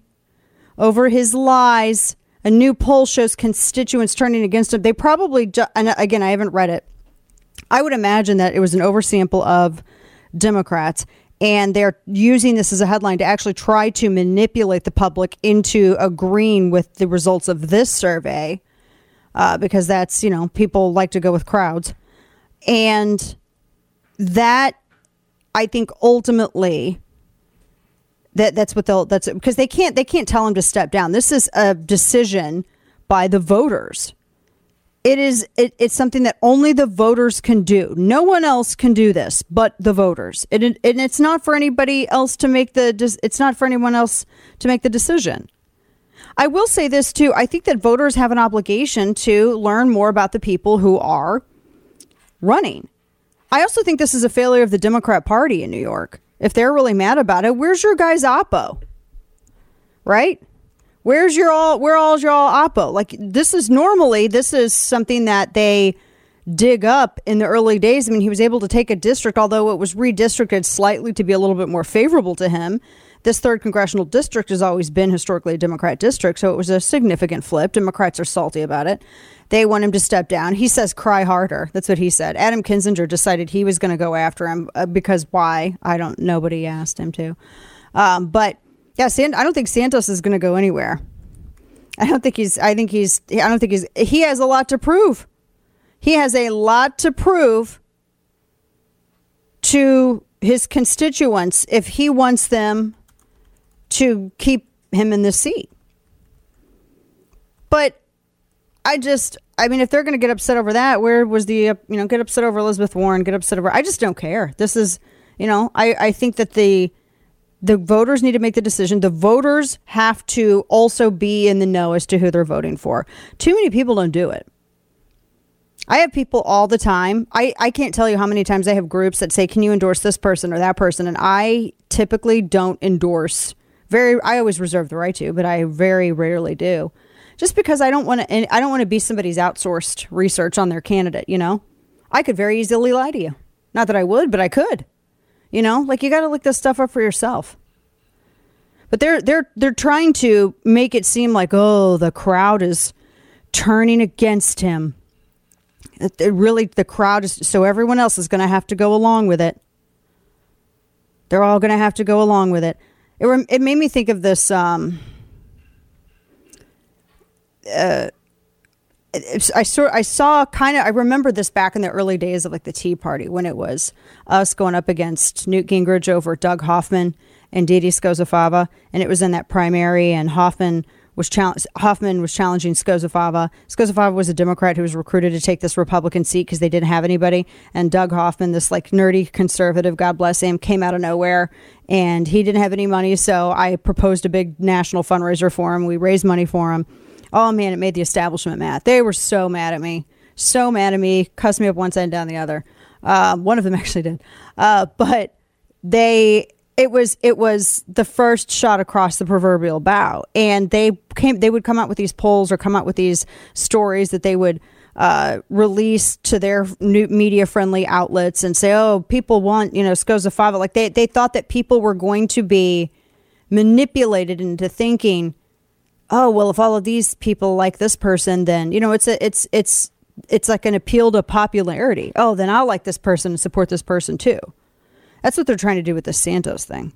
over his lies. A new poll shows constituents turning against him. They probably, and again, I haven't read it. I would imagine that it was an oversample of Democrats and they're using this as a headline to actually try to manipulate the public into agreeing with the results of this survey uh, because that's you know people like to go with crowds and that i think ultimately that that's what they'll that's because they can't they can't tell him to step down this is a decision by the voters. It is it, it's something that only the voters can do. No one else can do this but the voters. It, and it's not for anybody else to make the it's not for anyone else to make the decision. I will say this too. I think that voters have an obligation to learn more about the people who are running. I also think this is a failure of the Democrat Party in New York. If they're really mad about it, where's your guys Oppo? Right? Where's your all where all's your all Oppo? Like this is normally this is something that they dig up in the early days. I mean, he was able to take a district, although it was redistricted slightly to be a little bit more favorable to him. This third congressional district has always been historically a Democrat district, so it was a significant flip. Democrats are salty about it. They want him to step down. He says, cry harder. That's what he said. Adam Kinzinger decided he was going to go after him uh, because why? I don't, nobody asked him to. Um, but yeah, I don't think Santos is going to go anywhere. I don't think he's, I think he's, I don't think he's, he has a lot to prove. He has a lot to prove to his constituents if he wants them to keep him in the seat. But I just, I mean, if they're going to get upset over that, where was the, uh, you know, get upset over Elizabeth Warren, get upset over, I just don't care. This is, you know, I, I think that the, the voters need to make the decision. The voters have to also be in the know as to who they're voting for. Too many people don't do it. I have people all the time. I, I can't tell you how many times I have groups that say, Can you endorse this person or that person? And I typically don't endorse very I always reserve the right to, but I very rarely do. Just because I don't want to I don't want to be somebody's outsourced research on their candidate, you know? I could very easily lie to you. Not that I would, but I could. You know, like you got to look this stuff up for yourself. But they're they're they're trying to make it seem like oh, the crowd is turning against him. It, it really the crowd is so everyone else is going to have to go along with it. They're all going to have to go along with it. It it made me think of this um uh I I saw kind of I remember this back in the early days of like the Tea Party when it was us going up against Newt Gingrich over Doug Hoffman and Dede Scozzafava and it was in that primary and Hoffman was Hoffman was challenging Scozzafava. Scozzafava was a Democrat who was recruited to take this Republican seat because they didn't have anybody and Doug Hoffman this like nerdy conservative God bless him came out of nowhere and he didn't have any money so I proposed a big national fundraiser for him. We raised money for him Oh man, it made the establishment mad. They were so mad at me, so mad at me, cussed me up one side and down the other. Uh, one of them actually did, uh, but they it was it was the first shot across the proverbial bow, and they came. They would come out with these polls or come out with these stories that they would. Uh, release to their new media friendly outlets and say, oh, people want, you know, Scozzafava. Like they, they thought that people were going to be manipulated into thinking oh well if all of these people like this person then you know it's a it's it's it's like an appeal to popularity. Oh then i'll like this person and support this person too. That's what they're trying to do with the santos thing.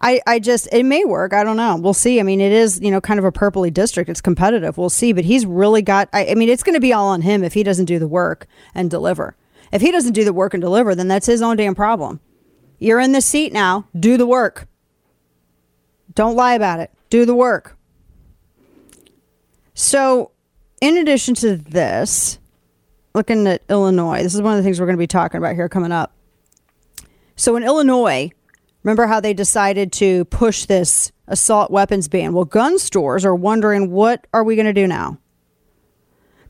I i just it may work. I don't know. We'll see. I mean it is you know kind of a purpley district. It's competitive. We'll see. But he's really got i, I mean it's going to be all on him if he doesn't do the work and deliver. If he doesn't do the work and deliver then that's his own damn problem. You're in the seat now. Do the work. Don't lie about it. Do the work so, in addition to this, looking at Illinois, this is one of the things we're going to be talking about here coming up. So, in Illinois, remember how they decided to push this assault weapons ban? Well, gun stores are wondering what are we going to do now?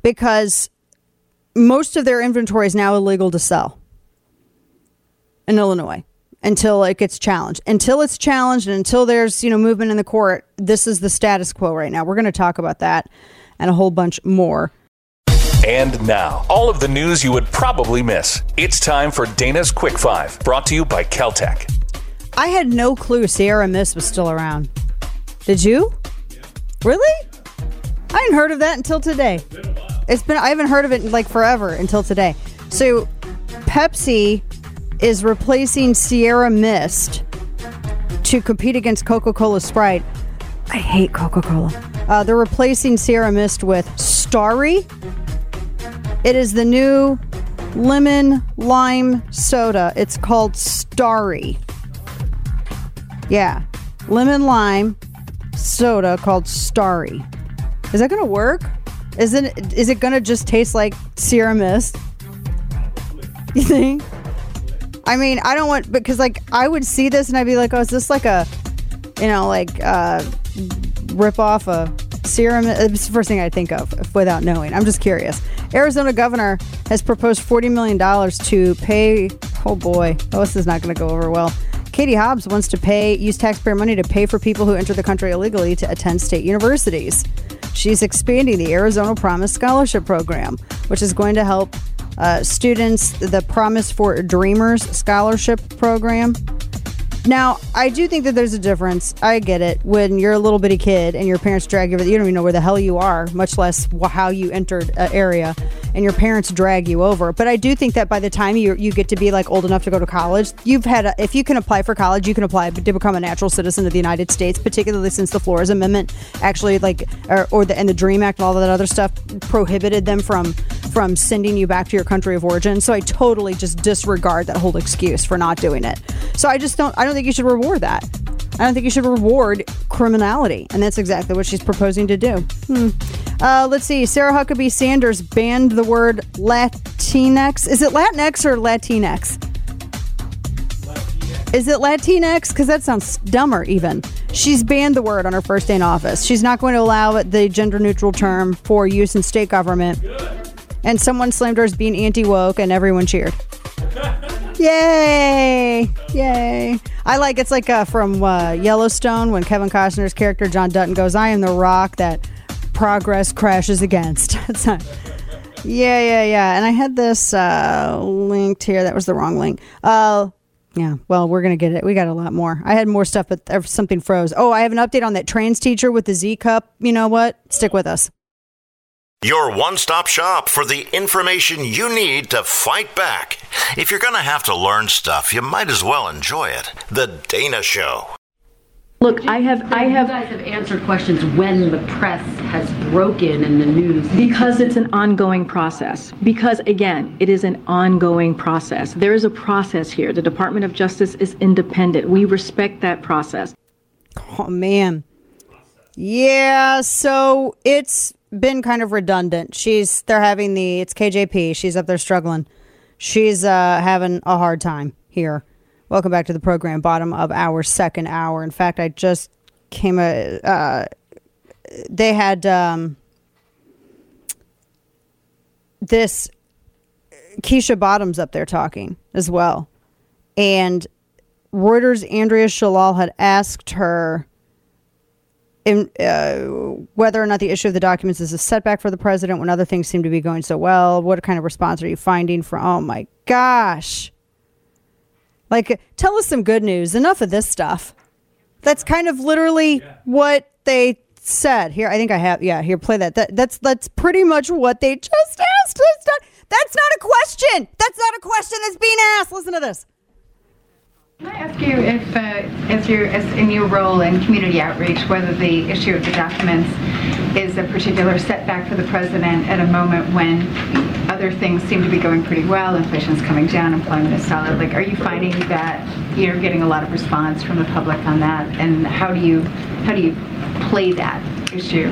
Because most of their inventory is now illegal to sell in Illinois until it gets challenged. Until it's challenged and until there's, you know, movement in the court, this is the status quo right now. We're going to talk about that and a whole bunch more. And now, all of the news you would probably miss. It's time for Dana's Quick Five, brought to you by Caltech. I had no clue Sierra Mist was still around. Did you? Really? I hadn't heard of that until today. It's been I haven't heard of it in like forever until today. So Pepsi is replacing Sierra Mist to compete against Coca Cola Sprite. I hate Coca Cola. Uh, they're replacing Sierra Mist with Starry. It is the new lemon lime soda. It's called Starry. Yeah, lemon lime soda called Starry. Is that going to work? Isn't is it going to just taste like Sierra Mist? You think? I mean, I don't want because like I would see this and I'd be like, oh, is this like a, you know, like uh, rip off a serum? It's the first thing I think of without knowing. I'm just curious. Arizona governor has proposed forty million dollars to pay. Oh boy, oh this is not going to go over well. Katie Hobbs wants to pay use taxpayer money to pay for people who enter the country illegally to attend state universities. She's expanding the Arizona Promise Scholarship Program, which is going to help uh, students the Promise for Dreamers Scholarship Program. Now, I do think that there's a difference. I get it. When you're a little bitty kid and your parents drag you, you don't even know where the hell you are, much less how you entered an area, and your parents drag you over. But I do think that by the time you you get to be like old enough to go to college, you've had a, if you can apply for college, you can apply to become a natural citizen of the United States. Particularly since the Flores Amendment actually like or, or the and the Dream Act and all that other stuff prohibited them from from sending you back to your country of origin. So I totally just disregard that whole excuse for not doing it. So I just don't I don't think you should reward that. I don't think you should reward criminality, and that's exactly what she's proposing to do. Hmm. Uh, let's see. Sarah Huckabee Sanders banned the word Latinx. Is it Latinx or Latinx? Is it Latinx? Because that sounds dumber, even. She's banned the word on her first day in office. She's not going to allow the gender neutral term for use in state government. And someone slammed her as being anti woke, and everyone cheered. Yay! Yay! I like it's like uh, from uh, Yellowstone when Kevin Costner's character John Dutton goes, "I am the rock that progress crashes against." Yeah, yeah, yeah. And I had this uh, linked here. That was the wrong link. Uh, yeah. Well, we're gonna get it. We got a lot more. I had more stuff, but uh, something froze. Oh, I have an update on that trans teacher with the Z cup. You know what? Stick with us. Your one stop shop for the information you need to fight back. If you're going to have to learn stuff, you might as well enjoy it. The Dana Show. Look, I have, I have. You guys have answered questions when the press has broken in the news. Because it's an ongoing process. Because again, it is an ongoing process. There is a process here. The Department of Justice is independent. We respect that process. Oh man. Yeah, so it's been kind of redundant. She's they're having the it's KJP. She's up there struggling. She's uh having a hard time here. Welcome back to the program. Bottom of our second hour. In fact, I just came a uh they had um this Keisha Bottoms up there talking as well. And Reuters Andrea Shalal had asked her in, uh, whether or not the issue of the documents is a setback for the president when other things seem to be going so well. What kind of response are you finding from? Oh my gosh! Like, tell us some good news. Enough of this stuff. That's kind of literally what they said. Here, I think I have. Yeah, here, play that. that that's that's pretty much what they just asked. That's not, that's not a question. That's not a question that's being asked. Listen to this. Can I ask you if, uh, as your as in your role in community outreach, whether the issue of the documents is a particular setback for the president at a moment when other things seem to be going pretty well, inflation's coming down, employment is solid. Like, are you finding that you're getting a lot of response from the public on that, and how do you how do you play that issue?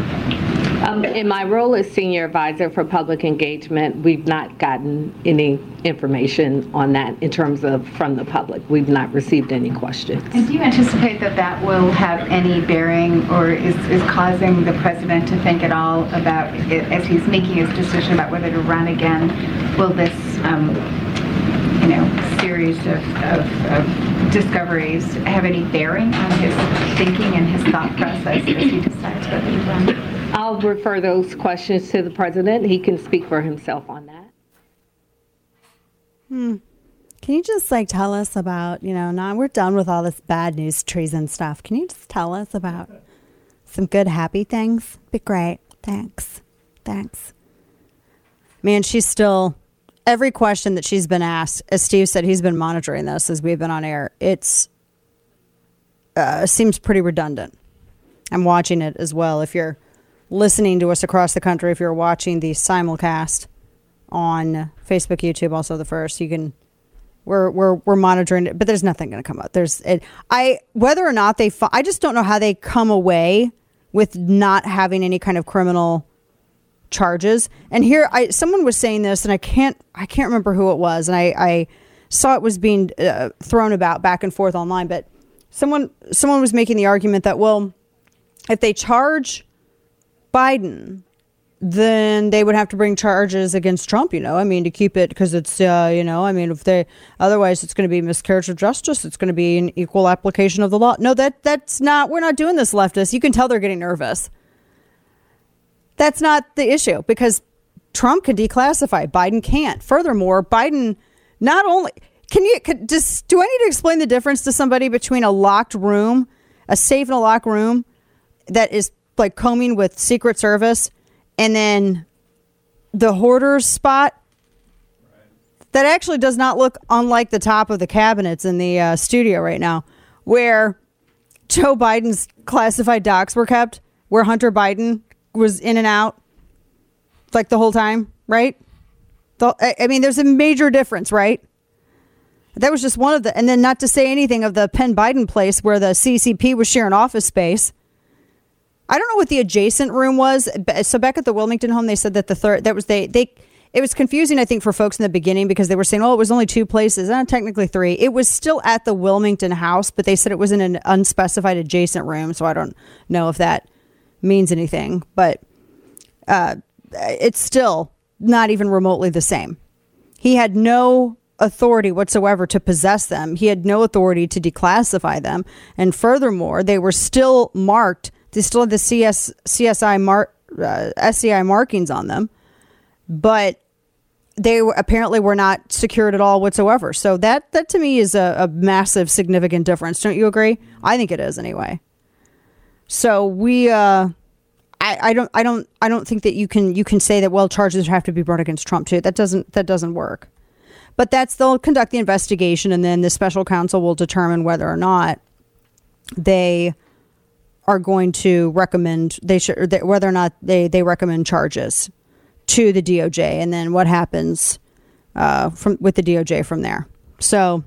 Um, in my role as senior advisor for public engagement, we've not gotten any information on that in terms of from the public. We've not received any questions. And do you anticipate that that will have any bearing or is, is causing the president to think at all about, it, as he's making his decision about whether to run again, will this, um, you know, series of, of, of discoveries have any bearing on his thinking and his thought process as he decides whether to run? I'll refer those questions to the president. He can speak for himself on that. Hmm. Can you just like tell us about, you know, now we're done with all this bad news, treason stuff. Can you just tell us about some good, happy things? Be great. Thanks. Thanks. Man, she's still, every question that she's been asked, as Steve said, he's been monitoring this as we've been on air. It's, uh, seems pretty redundant. I'm watching it as well. If you're listening to us across the country, if you're watching the simulcast on Facebook, YouTube, also the first, you can we're we're we're monitoring it, but there's nothing going to come up. There's it, I whether or not they I just don't know how they come away with not having any kind of criminal charges. And here, I someone was saying this, and I can't I can't remember who it was, and I, I saw it was being uh, thrown about back and forth online. But someone someone was making the argument that well, if they charge Biden, then they would have to bring charges against Trump. You know, I mean, to keep it because it's uh, you know, I mean, if they otherwise it's going to be miscarriage of justice. It's going to be an equal application of the law. No, that that's not. We're not doing this, leftists. You can tell they're getting nervous. That's not the issue because Trump can declassify, Biden can't. Furthermore, Biden not only can you can, just do I need to explain the difference to somebody between a locked room, a safe in a locked room that is like combing with Secret Service, and then the hoarder's spot that actually does not look unlike the top of the cabinets in the uh, studio right now, where Joe Biden's classified docs were kept, where Hunter Biden was in and out like the whole time, right? The, I- I mean, there's a major difference, right? That was just one of the, and then not to say anything of the Penn Biden place where the CCP was sharing office space. I don't know what the adjacent room was. So back at the Wilmington home, they said that the third that was they they it was confusing. I think for folks in the beginning because they were saying, oh, it was only two places, and technically three. It was still at the Wilmington house, but they said it was in an unspecified adjacent room. So I don't know if that means anything, but uh, it's still not even remotely the same. He had no authority whatsoever to possess them. He had no authority to declassify them. And furthermore, they were still marked. They still had the CS, CSI mar, uh, SCI markings on them, but they were, apparently were not secured at all whatsoever. So that that to me is a, a massive, significant difference. Don't you agree? I think it is anyway. So we, uh, I, I don't, I don't, I don't think that you can you can say that well charges have to be brought against Trump too. That doesn't that doesn't work. But that's they'll conduct the investigation, and then the special counsel will determine whether or not they are going to recommend they should that- whether or not they they recommend charges to the DOJ, and then what happens uh, from with the DOJ from there. So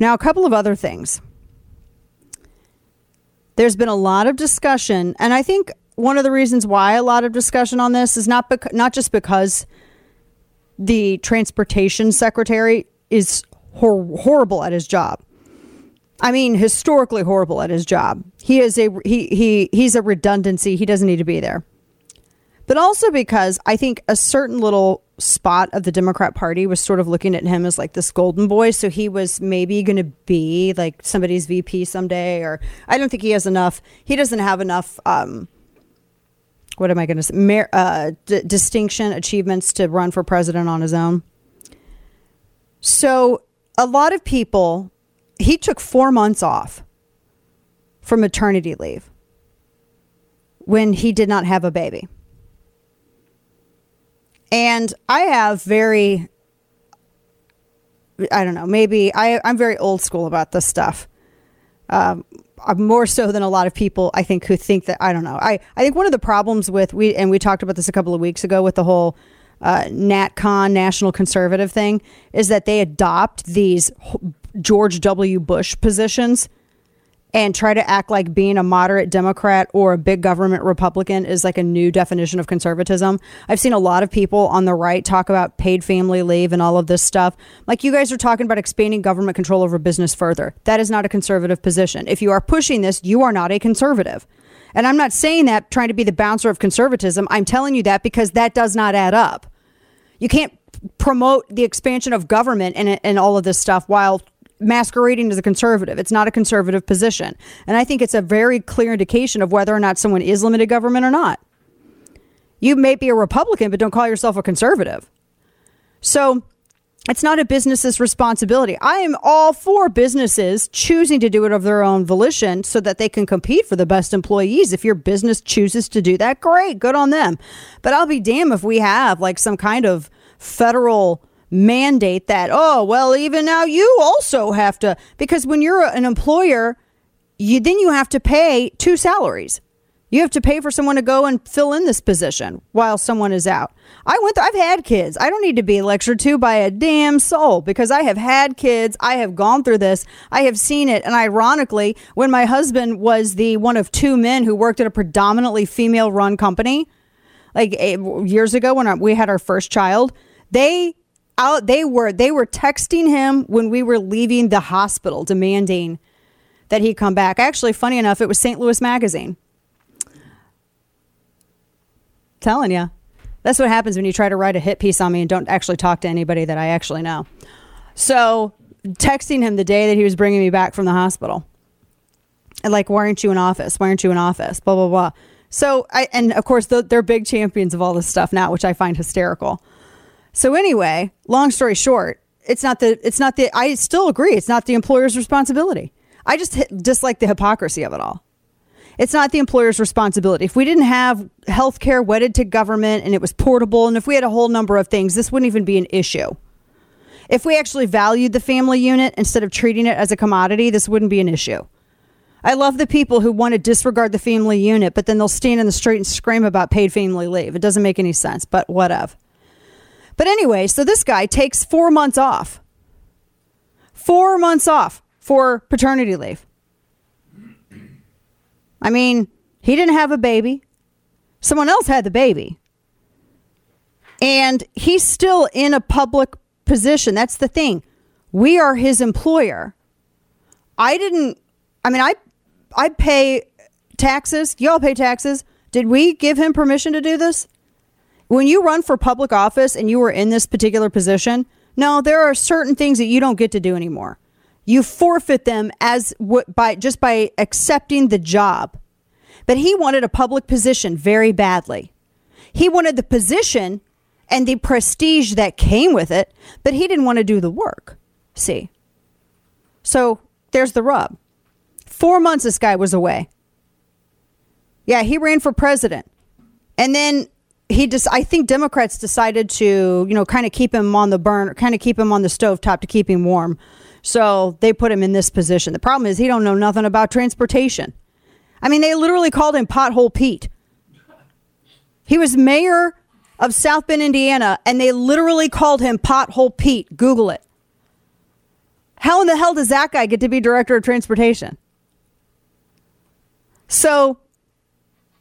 now a couple of other things there's been a lot of discussion, and I think one of the reasons why a lot of discussion on this is not bec- not just because the transportation secretary is hor- horrible at his job. I mean, historically horrible at his job. He is a he he he's a redundancy. He doesn't need to be there. But also because I think a certain little spot of the Democrat Party was sort of looking at him as like this golden boy. So he was maybe going to be like somebody's VP someday, or I don't think he has enough. He doesn't have enough. Um, what am I going to say? Uh, d- distinction, achievements to run for president on his own. So a lot of people, he took four months off from maternity leave when he did not have a baby. And I have very, I don't know, maybe I, I'm very old school about this stuff. Um, more so than a lot of people, I think, who think that, I don't know. I, I think one of the problems with, we and we talked about this a couple of weeks ago with the whole uh, NatCon, National Conservative thing, is that they adopt these George W. Bush positions and try to act like being a moderate Democrat or a big government Republican is like a new definition of conservatism. I've seen a lot of people on the right talk about paid family leave and all of this stuff. Like you guys are talking about expanding government control over business further. That is not a conservative position. If you are pushing this, you are not a conservative. And I'm not saying that trying to be the bouncer of conservatism. I'm telling you that because that does not add up. You can't promote the expansion of government and, and all of this stuff while masquerading as a conservative. It's not a conservative position. And I think it's a very clear indication of whether or not someone is limited government or not. You may be a Republican, but don't call yourself a conservative. So it's not a business's responsibility. I am all for businesses choosing to do it of their own volition so that they can compete for the best employees. If your business chooses to do that, great, good on them. But I'll be damned if we have like some kind of federal mandate that, oh, well, even now you also have to, because when you're an employer, you then you have to pay two salaries. You have to pay for someone to go and fill in this position while someone is out. I went. Th- I've had kids. I don't need to be lectured to by a damn soul because I have had kids. I have gone through this. I have seen it. And ironically, when my husband was the one of two men who worked at a predominantly female-run company, like eh, years ago when we had our first child, they out they were they were texting him when we were leaving the hospital, demanding that he come back. Actually, funny enough, it was St. Louis Magazine. Telling you. That's what happens when you try to write a hit piece on me and don't actually talk to anybody that I actually know. So, texting him the day that he was bringing me back from the hospital. And like, why aren't you in office? Why aren't you in office? Blah, blah, blah. So, I, and of course, they're big champions of all this stuff now, which I find hysterical. So, anyway, long story short, it's not the, it's not the, I still agree, it's not the employer's responsibility. I just dislike the hypocrisy of it all. It's not the employer's responsibility. If we didn't have health care wedded to government and it was portable, and if we had a whole number of things, this wouldn't even be an issue. If we actually valued the family unit instead of treating it as a commodity, this wouldn't be an issue. I love the people who want to disregard the family unit, but then they'll stand in the street and scream about paid family leave. It doesn't make any sense, but whatever. But anyway, so this guy takes four months off. Four months off for paternity leave. I mean, he didn't have a baby. Someone else had the baby. And he's still in a public position. That's the thing. We are his employer. I didn't I mean I I pay taxes. Y'all pay taxes. Did we give him permission to do this? When you run for public office and you were in this particular position, no, there are certain things that you don't get to do anymore you forfeit them as by just by accepting the job. But he wanted a public position very badly. He wanted the position and the prestige that came with it, but he didn't want to do the work. See? So there's the rub. Four months this guy was away. Yeah, he ran for president. And then he just I think Democrats decided to, you know, kind of keep him on the burn, kind of keep him on the stove top to keep him warm. So they put him in this position. The problem is he don't know nothing about transportation. I mean, they literally called him Pothole Pete. He was mayor of South Bend, Indiana, and they literally called him Pothole Pete. Google it. How in the hell does that guy get to be director of transportation? So,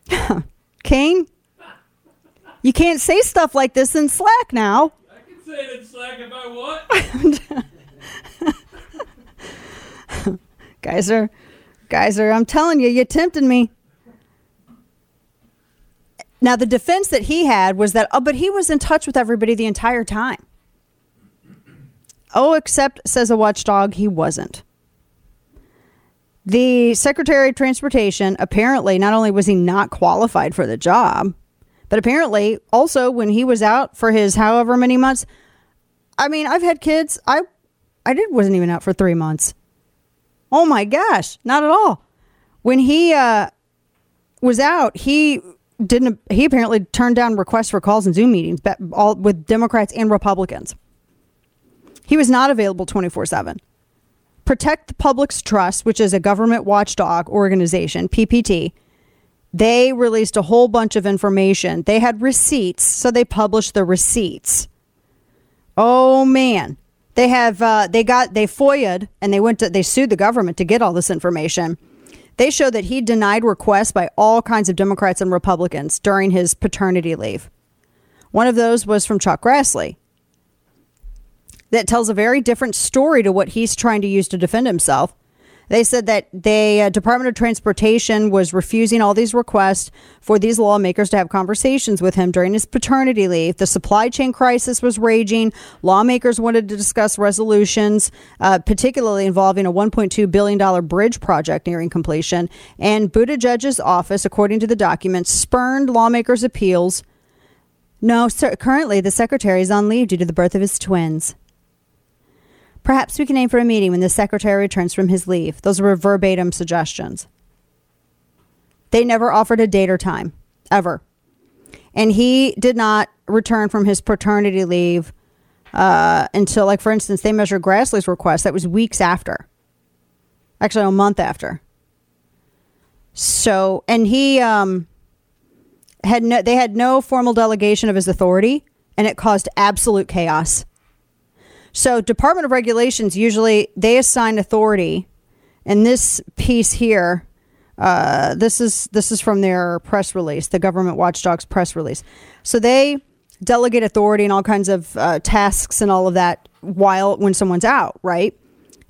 Kane, you can't say stuff like this in Slack now. I can say it in Slack if I want. Geyser, Geyser, I'm telling you, you tempted me. Now, the defense that he had was that, oh, but he was in touch with everybody the entire time. Oh, except, says a watchdog, he wasn't. The Secretary of Transportation apparently not only was he not qualified for the job, but apparently also when he was out for his however many months. I mean, I've had kids. I I did wasn't even out for three months. Oh my gosh, not at all. When he uh, was out, he didn't. He apparently turned down requests for calls and Zoom meetings, but all with Democrats and Republicans. He was not available twenty four seven. Protect the Public's Trust, which is a government watchdog organization, PPT. They released a whole bunch of information. They had receipts, so they published the receipts. Oh man, they have uh, they got they FOIA'd and they went to they sued the government to get all this information. They show that he denied requests by all kinds of Democrats and Republicans during his paternity leave. One of those was from Chuck Grassley. That tells a very different story to what he's trying to use to defend himself. They said that the uh, Department of Transportation was refusing all these requests for these lawmakers to have conversations with him during his paternity leave. The supply chain crisis was raging. Lawmakers wanted to discuss resolutions, uh, particularly involving a $1.2 billion bridge project nearing completion. And Buttigieg's office, according to the documents, spurned lawmakers' appeals. No, sir, currently the secretary is on leave due to the birth of his twins. Perhaps we can aim for a meeting when the secretary returns from his leave. Those were verbatim suggestions. They never offered a date or time, ever. And he did not return from his paternity leave uh, until, like, for instance, they measured Grassley's request. That was weeks after, actually, a month after. So, and he um, had no, they had no formal delegation of his authority, and it caused absolute chaos. So, Department of Regulations usually they assign authority, and this piece here, uh, this is this is from their press release, the government watchdog's press release. So they delegate authority and all kinds of uh, tasks and all of that while when someone's out, right?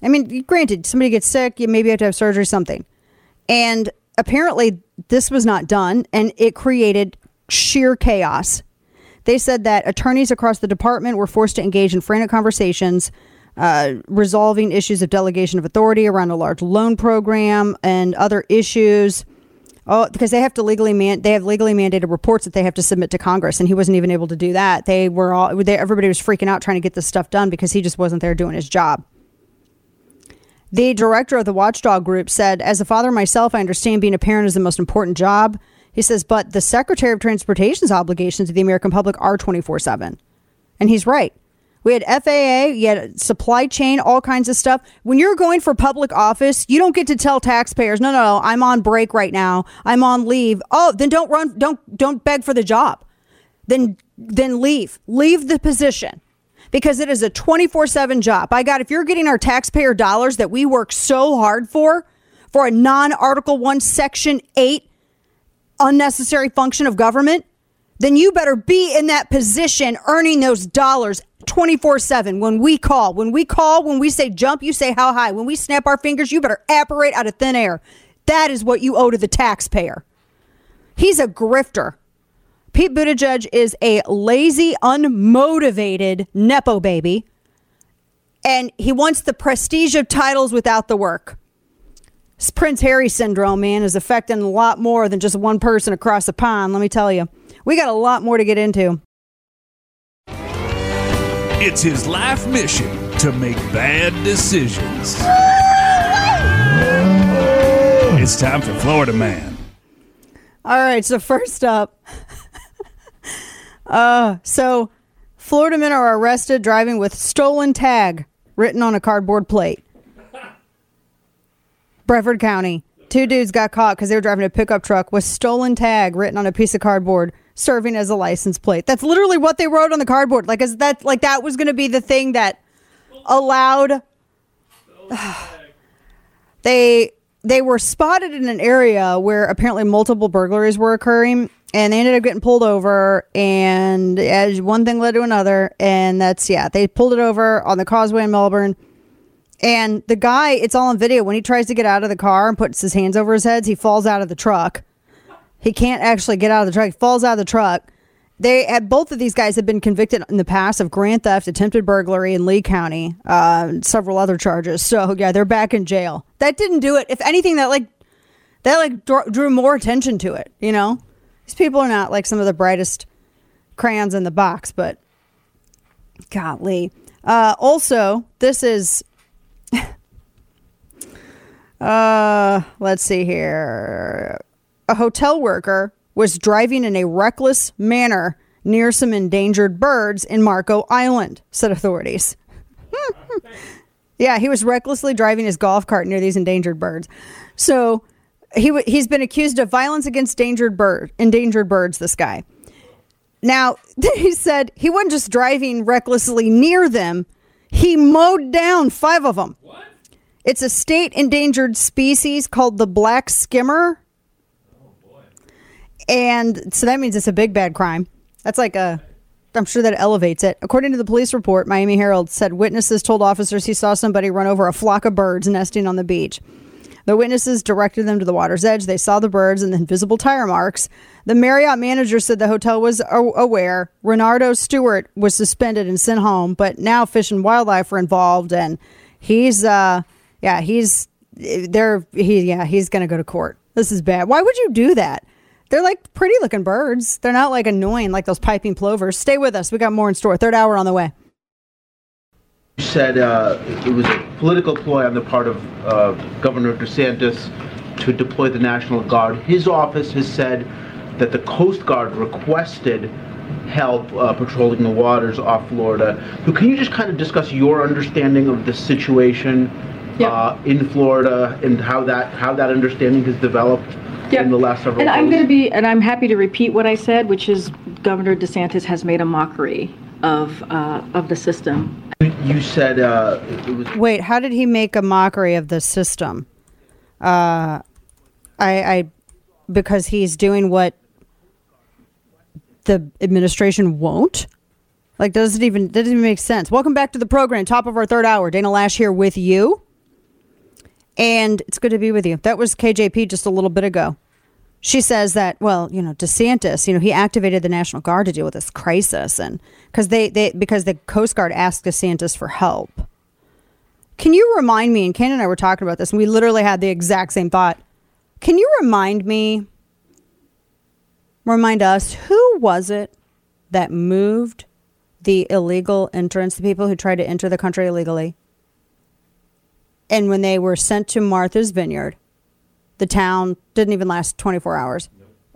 I mean, granted, somebody gets sick, you maybe have to have surgery, something, and apparently this was not done, and it created sheer chaos. They said that attorneys across the department were forced to engage in frantic conversations, uh, resolving issues of delegation of authority around a large loan program and other issues. Oh, because they have to legally man they have legally mandated reports that they have to submit to Congress, and he wasn't even able to do that. They were all they, everybody was freaking out trying to get this stuff done because he just wasn't there doing his job. The director of the watchdog group said, As a father myself, I understand being a parent is the most important job. He says, but the Secretary of Transportation's obligations to the American public are 24 7. And he's right. We had FAA, you had supply chain, all kinds of stuff. When you're going for public office, you don't get to tell taxpayers, no, no, no, I'm on break right now. I'm on leave. Oh, then don't run, don't, don't beg for the job. Then, then leave. Leave the position because it is a 24 7 job. I got, if you're getting our taxpayer dollars that we work so hard for, for a non Article 1, Section 8 unnecessary function of government, then you better be in that position earning those dollars 24 7 when we call. When we call, when we say jump, you say how high. When we snap our fingers, you better apparate out of thin air. That is what you owe to the taxpayer. He's a grifter. Pete Buttigieg is a lazy, unmotivated Nepo baby. And he wants the prestige of titles without the work. Prince Harry syndrome, man, is affecting a lot more than just one person across the pond, let me tell you. We got a lot more to get into. It's his life mission to make bad decisions. It's time for Florida Man. All right, so first up, uh, so Florida men are arrested driving with stolen tag written on a cardboard plate. Brevard County, two dudes got caught because they were driving a pickup truck with stolen tag written on a piece of cardboard, serving as a license plate. That's literally what they wrote on the cardboard. Like, is that like that was going to be the thing that allowed? they they were spotted in an area where apparently multiple burglaries were occurring and they ended up getting pulled over and as one thing led to another and that's yeah they pulled it over on the causeway in melbourne and the guy it's all on video. When he tries to get out of the car and puts his hands over his head he falls out of the truck. He can't actually get out of the truck. He falls out of the truck. They had both of these guys have been convicted in the past of grand theft attempted burglary in lee county uh, several other charges. So yeah they're back in jail. That didn't do it. If anything that like that like dr- drew more attention to it you know? These people are not like some of the brightest crayons in the box, but golly. Uh, also, this is. Uh, let's see here. A hotel worker was driving in a reckless manner near some endangered birds in Marco Island, said authorities. yeah, he was recklessly driving his golf cart near these endangered birds. So he w- he's been accused of violence against endangered bird endangered birds. This guy. Now he said he wasn't just driving recklessly near them; he mowed down five of them. What? It's a state endangered species called the black skimmer. And so that means it's a big bad crime. That's like a I'm sure that elevates it. According to the police report, Miami Herald said witnesses told officers he saw somebody run over a flock of birds nesting on the beach. The witnesses directed them to the water's edge. They saw the birds and the invisible tire marks. The Marriott manager said the hotel was aware. Renardo Stewart was suspended and sent home, but now Fish and Wildlife are involved, and he's, uh, yeah, he's, they're, he, yeah, he's to go to court. This is bad. Why would you do that? They're like pretty looking birds. They're not like annoying like those piping plovers. Stay with us. We got more in store. Third hour on the way You said uh, it was a political ploy on the part of uh, Governor DeSantis to deploy the National Guard. His office has said that the Coast Guard requested help uh, patrolling the waters off Florida. So can you just kind of discuss your understanding of the situation uh, in Florida and how that how that understanding has developed in the last several And I'm going to be, and I'm happy to repeat what I said, which is Governor DeSantis has made a mockery of, uh, of the system. You said uh, it was Wait, how did he make a mockery of the system? Uh, I, I, because he's doing what the administration won't. Like, does it even doesn't even make sense? Welcome back to the program, top of our third hour. Dana Loesch here with you, and it's good to be with you. That was KJP just a little bit ago. She says that, well, you know, DeSantis, you know, he activated the National Guard to deal with this crisis, and because they, they because the Coast Guard asked DeSantis for help. Can you remind me? And Ken and I were talking about this, and we literally had the exact same thought. Can you remind me? Remind us who was it that moved the illegal entrance, the people who tried to enter the country illegally, and when they were sent to Martha's Vineyard, the town didn't even last 24 hours,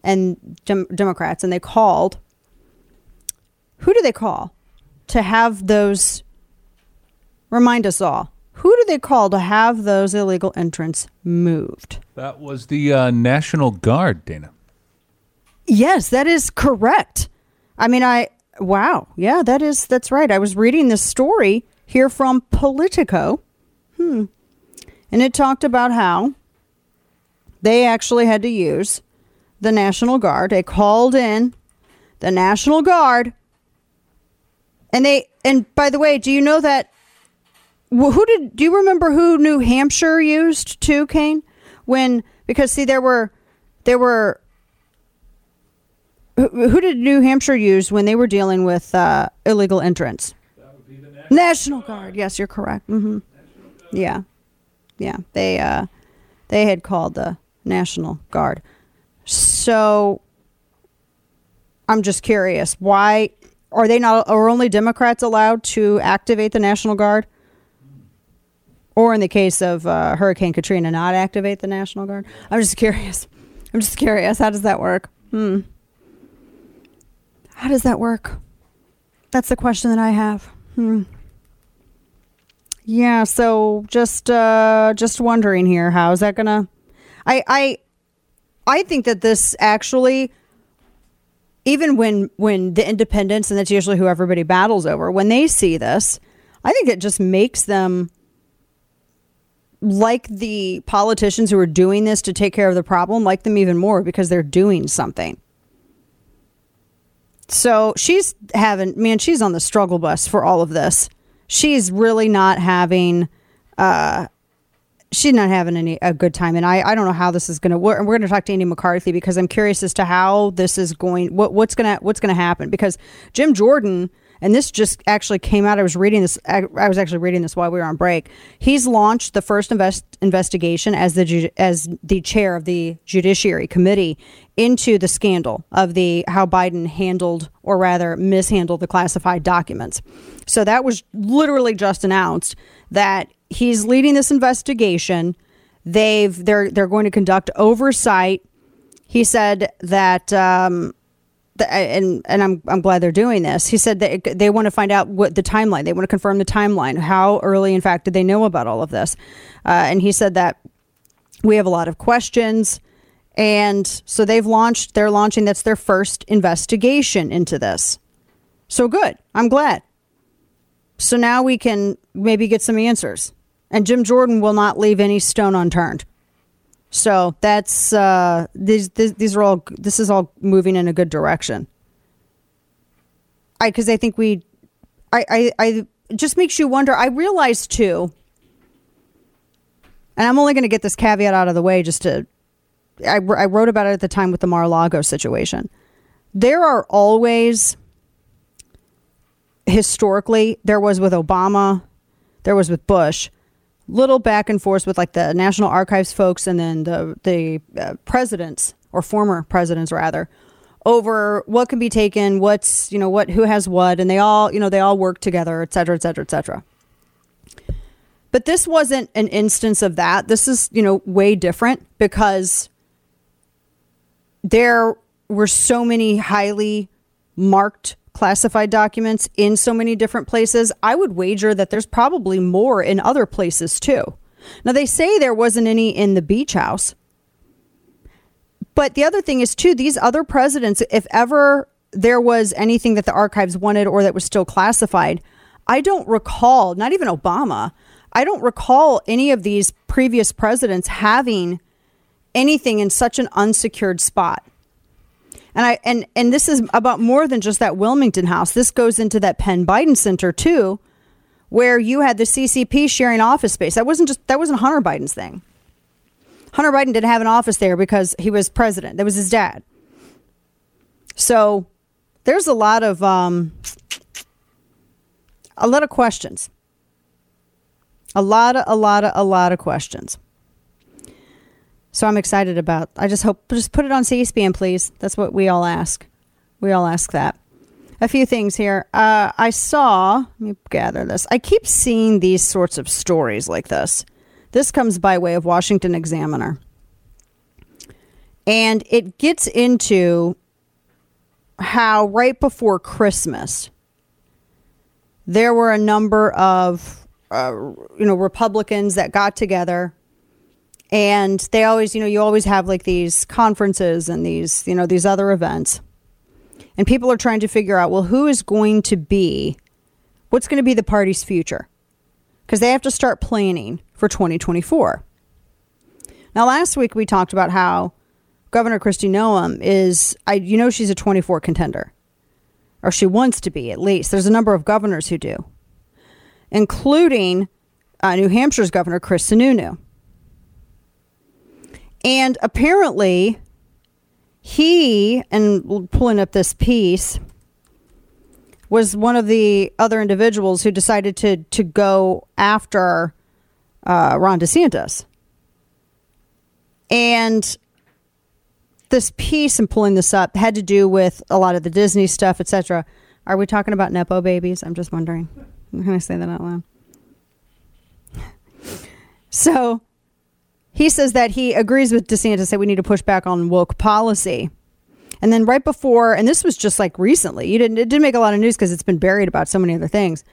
and Dem- Democrats, and they called. Who do they call to have those? Remind us all. Who do they call to have those illegal entrants moved? That was the uh, National Guard, Dana. Yes, that is correct. I mean, I wow, yeah, that is that's right. I was reading this story here from Politico, hmm, and it talked about how they actually had to use the National Guard. They called in the National Guard, and they and by the way, do you know that? Who did? Do you remember who New Hampshire used too, Kane? When because see there were there were who, who did New Hampshire use when they were dealing with uh, illegal entrants? National Guard. Yes, you're correct. hmm Yeah, yeah. They uh, they had called the National Guard. So I'm just curious, why are they not? Are only Democrats allowed to activate the National Guard? Or in the case of uh, Hurricane Katrina, not activate the National Guard? I'm just curious. I'm just curious. How does that work? Hmm. How does that work? That's the question that I have. Hmm. Yeah, so just uh just wondering here, how is that gonna I I I think that this actually even when when the independents and that's usually who everybody battles over, when they see this, I think it just makes them like the politicians who are doing this to take care of the problem, like them even more because they're doing something. So she's having, man, she's on the struggle bus for all of this. She's really not having, uh, she's not having any a good time, and I, I don't know how this is going to work. And we're going to talk to Andy McCarthy because I'm curious as to how this is going. What what's gonna what's gonna happen? Because Jim Jordan, and this just actually came out. I was reading this. I, I was actually reading this while we were on break. He's launched the first invest, investigation as the as the chair of the Judiciary Committee into the scandal of the how Biden handled or rather mishandled the classified documents. So that was literally just announced that he's leading this investigation. They've they're they're going to conduct oversight. He said that um, th- and and I'm I'm glad they're doing this. He said that they want to find out what the timeline. They want to confirm the timeline. How early, in fact, did they know about all of this? Uh, and he said that we have a lot of questions, and so they've launched. They're launching. That's their first investigation into this. So good. I'm glad. So now we can maybe get some answers. And Jim Jordan will not leave any stone unturned. So that's uh, these, these these are all this is all moving in a good direction. I because I think we, I I I just makes you wonder. I realize too, and I'm only going to get this caveat out of the way just to. I, I wrote about it at the time with the Mar-a-Lago situation. There are always historically there was with Obama, there was with Bush, little back and forth with like the National Archives folks and then the the uh, presidents or former presidents rather over what can be taken, what's you know what who has what, and they all you know they all work together, et cetera, et cetera, et cetera. But this wasn't an instance of that. This is you know way different because there were so many highly marked classified documents in so many different places. I would wager that there's probably more in other places too. Now, they say there wasn't any in the beach house, But the other thing is, too, these other presidents, if ever there was anything that the archives wanted or that was still classified, I don't recall, not even Obama, I don't recall any of these previous presidents having anything in such an unsecured spot. And I and and this is about more than just that Wilmington house. This goes into that Penn Biden Center too, where you had the CCP sharing office space. That wasn't just that wasn't Hunter Biden's thing. Hunter Biden didn't have an office there because he was president. That was his dad. So there's a lot of um, a lot of questions. A lot of a lot of a lot of questions. So I'm excited about. I just hope just put it on C-SPAN, please. That's what we all ask. We all ask that. A few things here. Uh, I saw. Let me gather this. I keep seeing these sorts of stories like this. This comes by way of Washington Examiner, and it gets into how right before Christmas there were a number of uh, you know Republicans that got together and they always you know you always have like these conferences and these you know these other events. And people are trying to figure out well who is going to be what's going to be the party's future? Because they have to start planning for 2024 now last week we talked about how governor kristi noem is i you know she's a 24 contender. Or she wants to be at least. There's a number of governors who do including uh, new hampshire's governor chris sununu and apparently, he, and pulling up this piece, was one of the other individuals who decided to, to go after uh, Ron DeSantis. And this piece and pulling this up had to do with a lot of the Disney stuff, etc. Are we talking about Nepo babies? I'm just wondering. Can I say that out loud? So he says that he agrees with DeSantis that we need to push back on woke policy. And then right before, and this was just like recently, you didn't it didn't make a lot of news because it's been buried about so many other things.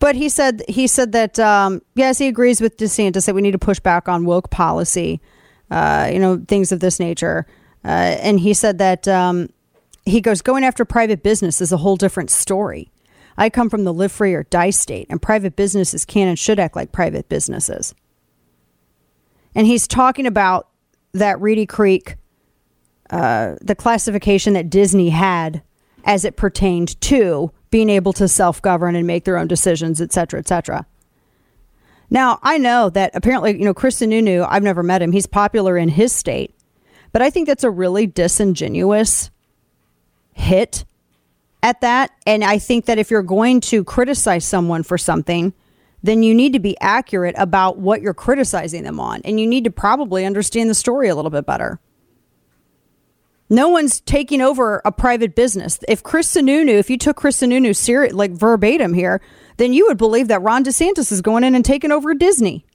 But he said he said that um, yes, he agrees with DeSantis that we need to push back on woke policy, uh, you know, things of this nature. Uh, and he said that um, he goes going after private business is a whole different story. I come from the live free or die state, and private businesses can and should act like private businesses. And he's talking about that Reedy Creek, uh, the classification that Disney had as it pertained to being able to self govern and make their own decisions, et cetera, et cetera. Now, I know that apparently, you know, Chris Sununu, I've never met him. He's popular in his state, but I think that's a really disingenuous hit at that. And I think that if you're going to criticize someone for something, then you need to be accurate about what you're criticizing them on. And you need to probably understand the story a little bit better. No one's taking over a private business. If Chris Sununu, if you took Chris Sununu serious, like verbatim here, then you would believe that Ron DeSantis is going in and taking over Disney.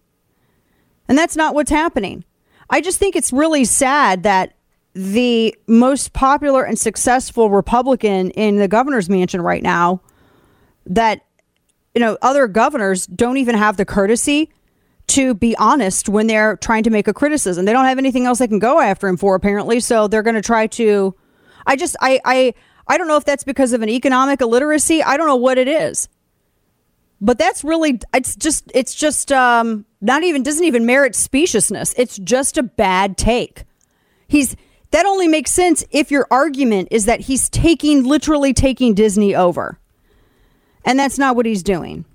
And that's not what's happening. I just think it's really sad that the most popular and successful Republican in the governor's mansion right now that you know, other governors don't even have the courtesy to be honest when they're trying to make a criticism. They don't have anything else they can go after him for apparently, so they're going to try to I just I I I don't know if that's because of an economic illiteracy. I don't know what it is. But that's really it's just it's just um not even doesn't even merit speciousness. It's just a bad take. He's that only makes sense if your argument is that he's taking literally taking Disney over. And that's not what he's doing.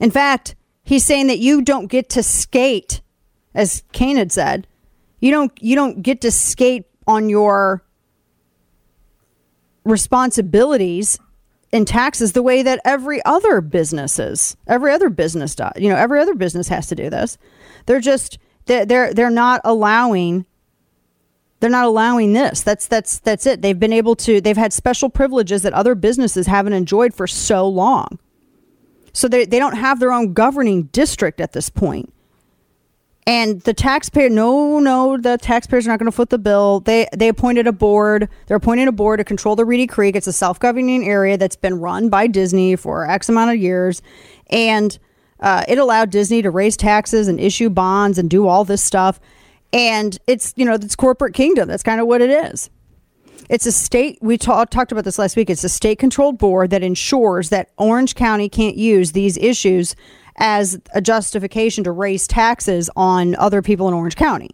In fact, he's saying that you don't get to skate, as Kane had said. You don't you don't get to skate on your responsibilities in taxes the way that every other businesses, every other business does. You know, every other business has to do this. They're just they're, they're not allowing they're not allowing this. That's that's that's it. They've been able to they've had special privileges that other businesses haven't enjoyed for so long. So they they don't have their own governing district at this point. And the taxpayer no no the taxpayers are not going to foot the bill. They they appointed a board. They're appointing a board to control the Reedy Creek. It's a self-governing area that's been run by Disney for X amount of years and uh, it allowed Disney to raise taxes and issue bonds and do all this stuff And it's, you know, it's corporate kingdom. That's kind of what it is. It's a state, we ta- talked about this last week. It's a state controlled board that ensures that Orange County can't use these issues as a justification to raise taxes on other people in Orange County.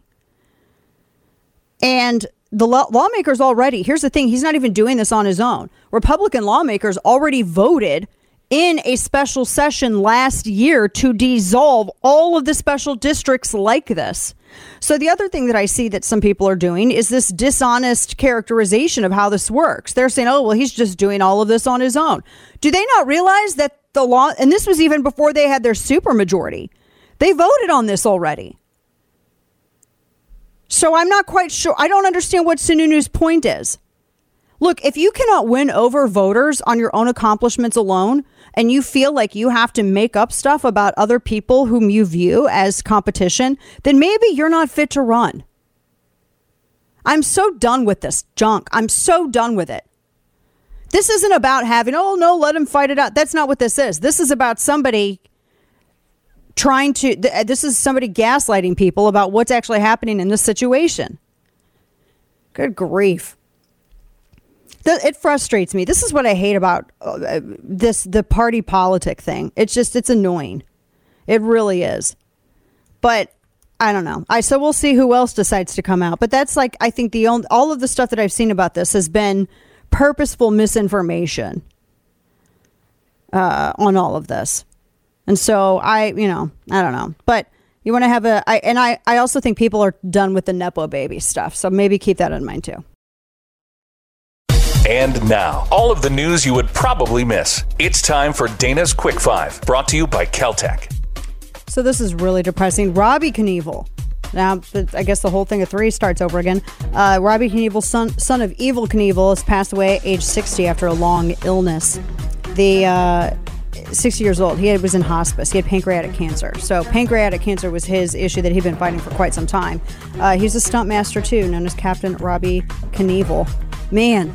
And the law- lawmakers already, here's the thing, he's not even doing this on his own. Republican lawmakers already voted in a special session last year to dissolve all of the special districts like this. So the other thing that I see that some people are doing is this dishonest characterization of how this works. They're saying, "Oh, well, he's just doing all of this on his own." Do they not realize that the law and this was even before they had their supermajority. They voted on this already. So I'm not quite sure. I don't understand what Sununu's point is. Look, if you cannot win over voters on your own accomplishments alone, and you feel like you have to make up stuff about other people whom you view as competition, then maybe you're not fit to run. I'm so done with this junk. I'm so done with it. This isn't about having, oh, no, let him fight it out. That's not what this is. This is about somebody trying to, uh, this is somebody gaslighting people about what's actually happening in this situation. Good grief it frustrates me. This is what I hate about uh, this the party politic thing. It's just it's annoying. It really is. But I don't know. I so we'll see who else decides to come out. But that's like I think the only all of the stuff that I've seen about this has been purposeful misinformation uh, on all of this. And so I, you know, I don't know. But you want to have a I and I I also think people are done with the nepo baby stuff. So maybe keep that in mind too. And now, all of the news you would probably miss. It's time for Dana's Quick Five, brought to you by Caltech. So this is really depressing. Robbie Knievel. Now, I guess the whole thing of three starts over again. Uh, Robbie Knievel, son, son of Evel Knievel, has passed away age 60 after a long illness. The uh, 60 years old. He was in hospice. He had pancreatic cancer. So pancreatic cancer was his issue that he'd been fighting for quite some time. Uh, he's a stunt master too, known as Captain Robbie Knievel. Man,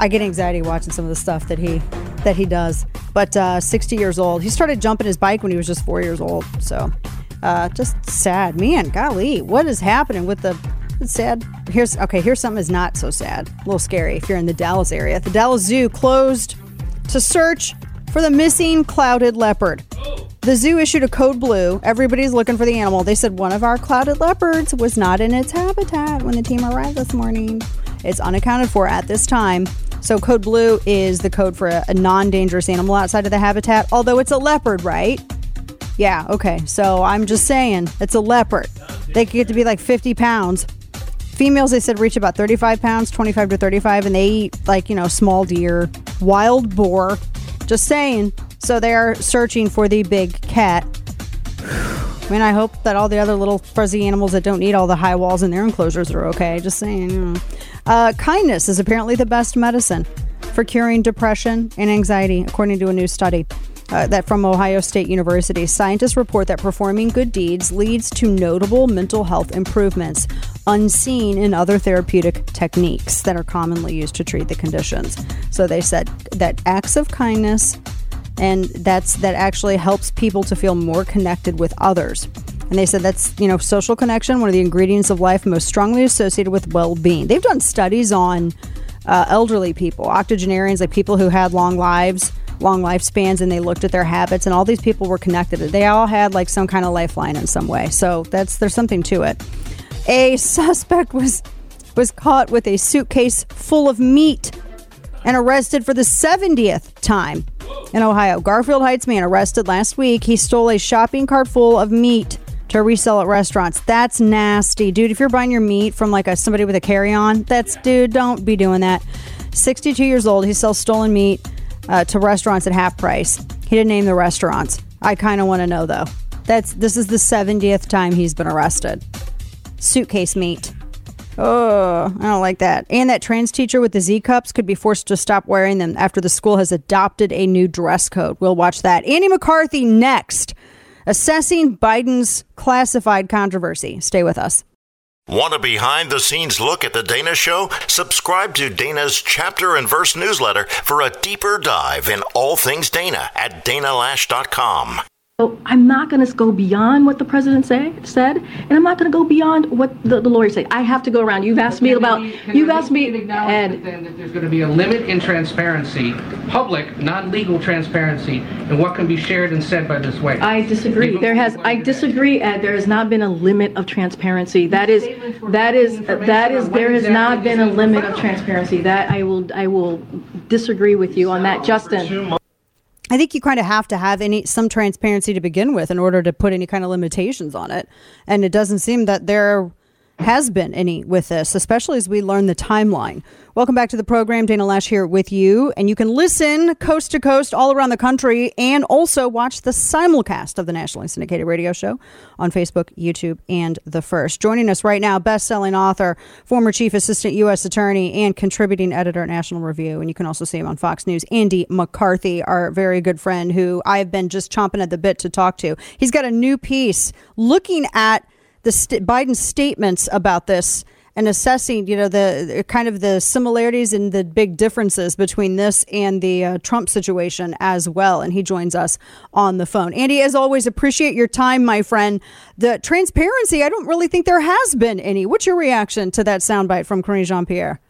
I get anxiety watching some of the stuff that he that he does. But uh, 60 years old. He started jumping his bike when he was just four years old. So uh, just sad, man. Golly, what is happening with the? It's sad. Here's okay. Here's something that's not so sad. A little scary if you're in the Dallas area. The Dallas Zoo closed to search for the missing clouded leopard. The zoo issued a code blue. Everybody's looking for the animal. They said one of our clouded leopards was not in its habitat when the team arrived this morning. It's unaccounted for at this time. So code blue is the code for a, a non-dangerous animal outside of the habitat, although it's a leopard, right? Yeah, okay. So I'm just saying, it's a leopard. They could get to be like 50 pounds. Females, they said, reach about 35 pounds, 25 to 35, and they eat like, you know, small deer, wild boar. Just saying. So they are searching for the big cat. I mean, I hope that all the other little fuzzy animals that don't need all the high walls in their enclosures are okay. Just saying, you know. Uh, kindness is apparently the best medicine for curing depression and anxiety, according to a new study. Uh, that from Ohio State University. Scientists report that performing good deeds leads to notable mental health improvements unseen in other therapeutic techniques that are commonly used to treat the conditions. So they said that acts of kindness and that's that actually helps people to feel more connected with others. And they said that's, you know, social connection, one of the ingredients of life most strongly associated with well being. They've done studies on uh, elderly people, octogenarians, like people who had long lives, long lifespans, and they looked at their habits, and all these people were connected. They all had like some kind of lifeline in some way. So that's there's something to it. A suspect was was caught with a suitcase full of meat and arrested for the 70th time in Ohio. Garfield Heights man arrested last week. He stole a shopping cart full of meat to resell at restaurants. That's nasty, dude. If you're buying your meat from like a somebody with a carry-on, that's dude. Don't be doing that. 62 years old. He sells stolen meat uh, to restaurants at half price. He didn't name the restaurants. I kind of want to know though. That's this is the 70th time he's been arrested. Suitcase meat. Oh, I don't like that. And that trans teacher with the Z cups could be forced to stop wearing them after the school has adopted a new dress code. We'll watch that. Andy McCarthy next assessing Biden's classified controversy. Stay with us. Want a behind the scenes look at the Dana Show? Subscribe to Dana's chapter and verse newsletter for a deeper dive in all things Dana at danaloesch.com. So I'm not going to go beyond what the president say, said, and I'm not going to go beyond what the, the lawyer said. I have to go around. You've asked me about. You've asked me, Ed. Then that there's going to be a limit in transparency, public, non-legal transparency, and what can be shared and said by this way. I disagree. There has. I disagree, Ed. There has not been a limit of transparency. That is. That is. That is. There has not been a limit of transparency. That I will. I will disagree with you on that, Justin. I think you kind of have to have any some transparency to begin with in order to put any kind of limitations on it. And it doesn't seem that there has been any with this, especially as we learn the timeline. Welcome back to the program. Dana Loesch here with you. And you can listen coast to coast all around the country and also watch the simulcast of the nationally syndicated radio show on Facebook, YouTube, and The First. Joining us right now, best selling author, former chief assistant U.S. attorney, and contributing editor at National Review. And you can also see him on Fox News, Andy McCarthy, our very good friend who I've been just chomping at the bit to talk to. He's got a new piece looking at the st- Biden statements about this and assessing, you know, the kind of the similarities and the big differences between this and the uh, Trump situation as well. And he joins us on the phone. Andy, as always, appreciate your time, my friend. The transparency, I don't really think there has been any. What's your reaction to that soundbite from Karine Jean Pierre?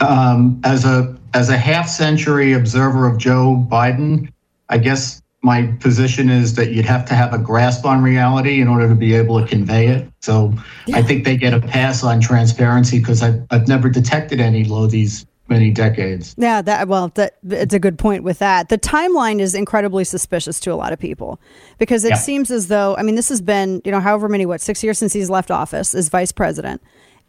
Um, as a as a half century observer of Joe Biden, I guess my position is that you'd have to have a grasp on reality in order to be able to convey it. So yeah. I think they get a pass on transparency because I've, I've never detected any low these many decades. Yeah, that well, that it's a good point with that. The timeline is incredibly suspicious to a lot of people because it yeah. seems as though I mean this has been you know however many what six years since he's left office as vice president.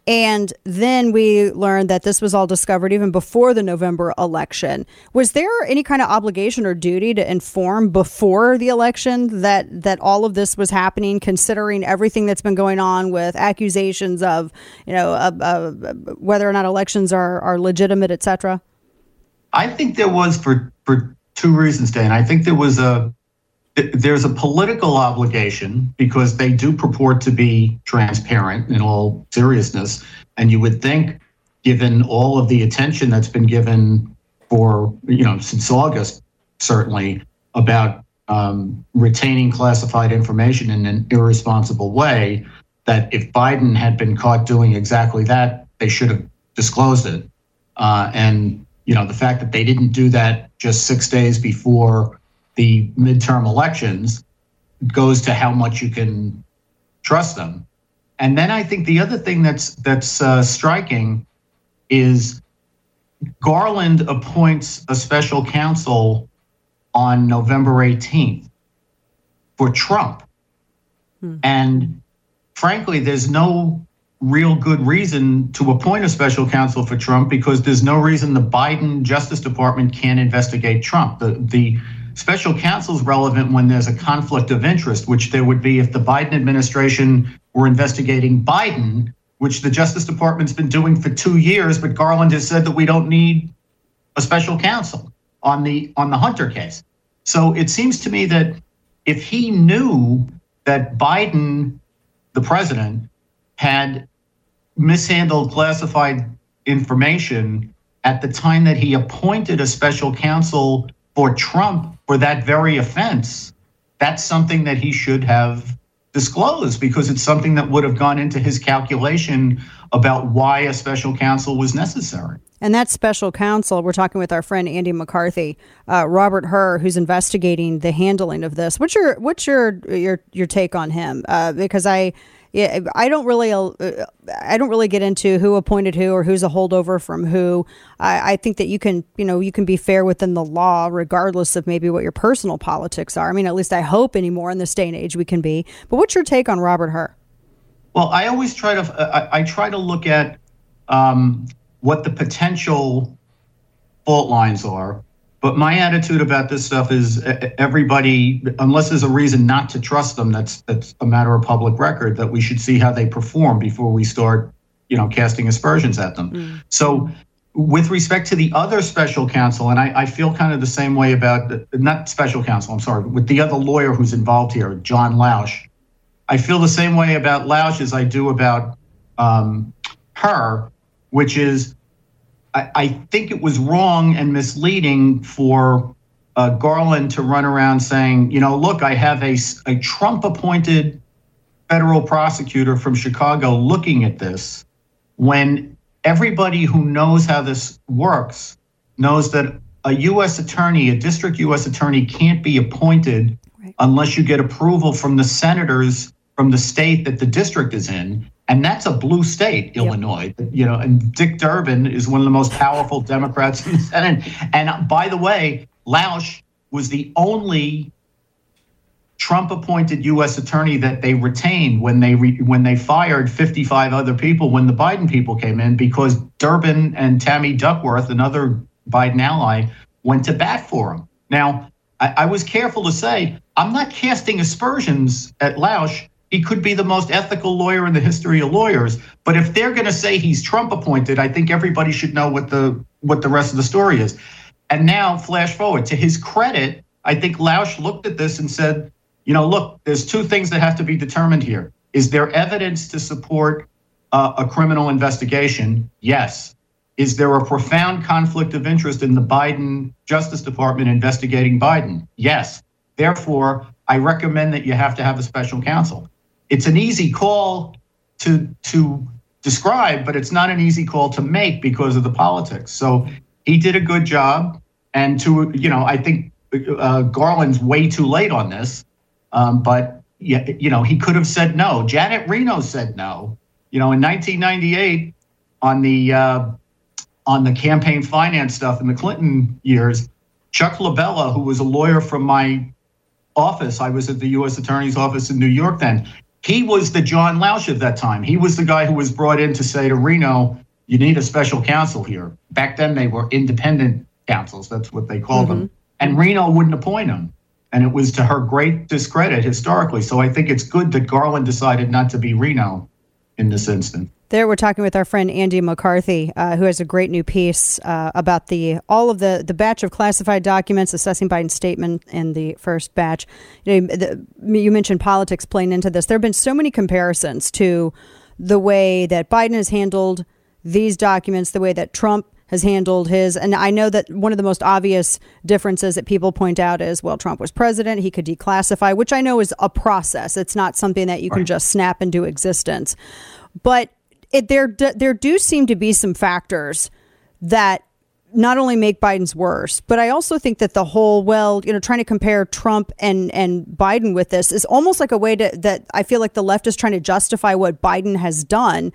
And then we learned that this was all discovered even before the November election. Was there any kind of obligation or duty to inform before the election that that all of this was happening, considering everything that's been going on with accusations of, you know, uh, uh, whether or not elections are are legitimate, et cetera? I think there was for for two reasons, Dan. I think there was a there's a political obligation because they do purport to be transparent in all seriousness. And you would think, given all of the attention that's been given for, you know, since August, certainly about um, retaining classified information in an irresponsible way, that if Biden had been caught doing exactly that, they should have disclosed it. Uh, and, you know, the fact that they didn't do that just six days before the midterm elections goes to how much you can trust them. And then I think the other thing that's that's uh, striking is Garland appoints a special counsel on November 18th for Trump. Hmm. And frankly, there's no real good reason to appoint a special counsel for Trump because there's no reason the Biden Justice Department can't investigate Trump. The the Special counsel is relevant when there's a conflict of interest, which there would be if the Biden administration were investigating Biden, which the Justice Department's been doing for two years, but Garland has said that we don't need a special counsel on the on the Hunter case. So it seems to me that if he knew that Biden, the president, had mishandled classified information at the time that he appointed a special counsel for Trump for that very offense, that's something that he should have disclosed because it's something that would have gone into his calculation about why a special counsel was necessary. And that special counsel, we're talking with our friend Andy McCarthy, uh, Robert Hur, who's investigating the handling of this. What's your what's your your your take on him? Uh, because I yeah, I don't really, uh, I don't really get into who appointed who or who's a holdover from who. I, I think that you can, you know, you can be fair within the law, regardless of maybe what your personal politics are. I mean, at least I hope anymore in this day and age we can be. But what's your take on Robert Hur? Well, I always try to, I, I try to look at um, what the potential fault lines are but my attitude about this stuff is everybody, unless there's a reason not to trust them, that's that's a matter of public record. That we should see how they perform before we start, you know, casting aspersions at them. Mm. So, with respect to the other special counsel, and I, I feel kind of the same way about the, not special counsel. I'm sorry, with the other lawyer who's involved here, John Lausch. I feel the same way about Lausch as I do about um, Hur, which is I, I think it was wrong and misleading for uh, Garland to run around saying, you know, look, I have a, a Trump appointed federal prosecutor from Chicago looking at this when everybody who knows how this works knows that a U.S. attorney, a district U.S. attorney, can't be appointed unless you get approval from the senators from the state that the district is in. And that's a blue state, Illinois. You know, and Dick Durbin is one of the most powerful Democrats in the Senate. And uh, by the way, Lausch was the only Trump-appointed U.S. attorney that they retained when they re- when they fired 55 other people when the Biden people came in because Durbin and Tammy Duckworth, another Biden ally, went to bat for him. Now, I, I was careful to say I'm not casting aspersions at Lausch. He could be the most ethical lawyer in the history of lawyers, but if they're going to say he's Trump appointed, I think everybody should know what the what the rest of the story is. And now, flash forward to his credit, I think Lausch looked at this and said, you know, look, there's two things that have to be determined here. Is there evidence to support uh, a criminal investigation? Yes. Is there a profound conflict of interest in the Biden Justice Department investigating Biden? Yes. Therefore, I recommend that you have to have a special counsel. It's an easy call to to describe, but it's not an easy call to make because of the politics. So he did a good job, and to you know, I think uh, Garland's way too late on this. Um, but yeah, you know, he could have said no. Janet Reno said no. You know, in 1998, on the uh, on the campaign finance stuff in the Clinton years, Chuck LaBella, who was a lawyer from my office, I was at the U.S. Attorney's office in New York then. He was the John Lausch of that time. He was the guy who was brought in to say to Reno, "You need a special counsel here." Back then, they were independent counsels. That's what they called them. Mm-hmm. And Reno wouldn't appoint him and it was to her great discredit historically. So I think it's good that Garland decided not to be Reno in this instance. There, we're talking with our friend Andy McCarthy, uh, who has a great new piece uh, about the all of the the batch of classified documents assessing Biden's statement in the first batch. You, know, the, you mentioned politics playing into this. There have been so many comparisons to the way that Biden has handled these documents, the way that Trump has handled his. And I know that one of the most obvious differences that people point out is, well, Trump was president, he could declassify, which I know is a process. It's not something that you can just snap into existence. But it, there, there do seem to be some factors that not only make Biden's worse, but I also think that the whole well, you know, trying to compare Trump and and Biden with this is almost like a way to that I feel like the left is trying to justify what Biden has done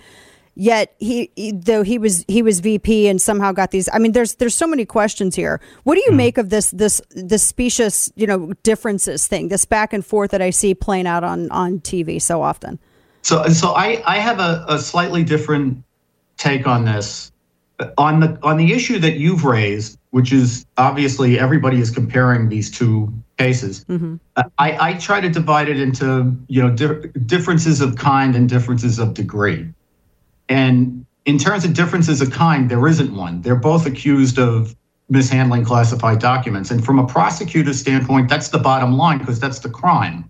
Yet he, he, though he was he was VP and somehow got these. I mean, there's there's so many questions here. What do you mm. make of this this this specious you know differences thing, this back and forth that I see playing out on on TV so often? So so I I have a, a slightly different take on this on the on the issue that you've raised, which is obviously everybody is comparing these two cases. Mm-hmm. I, I try to divide it into you know di- differences of kind and differences of degree. And in terms of differences of kind, there isn't one. They're both accused of mishandling classified documents. And from a prosecutor's standpoint, that's the bottom line because that's the crime.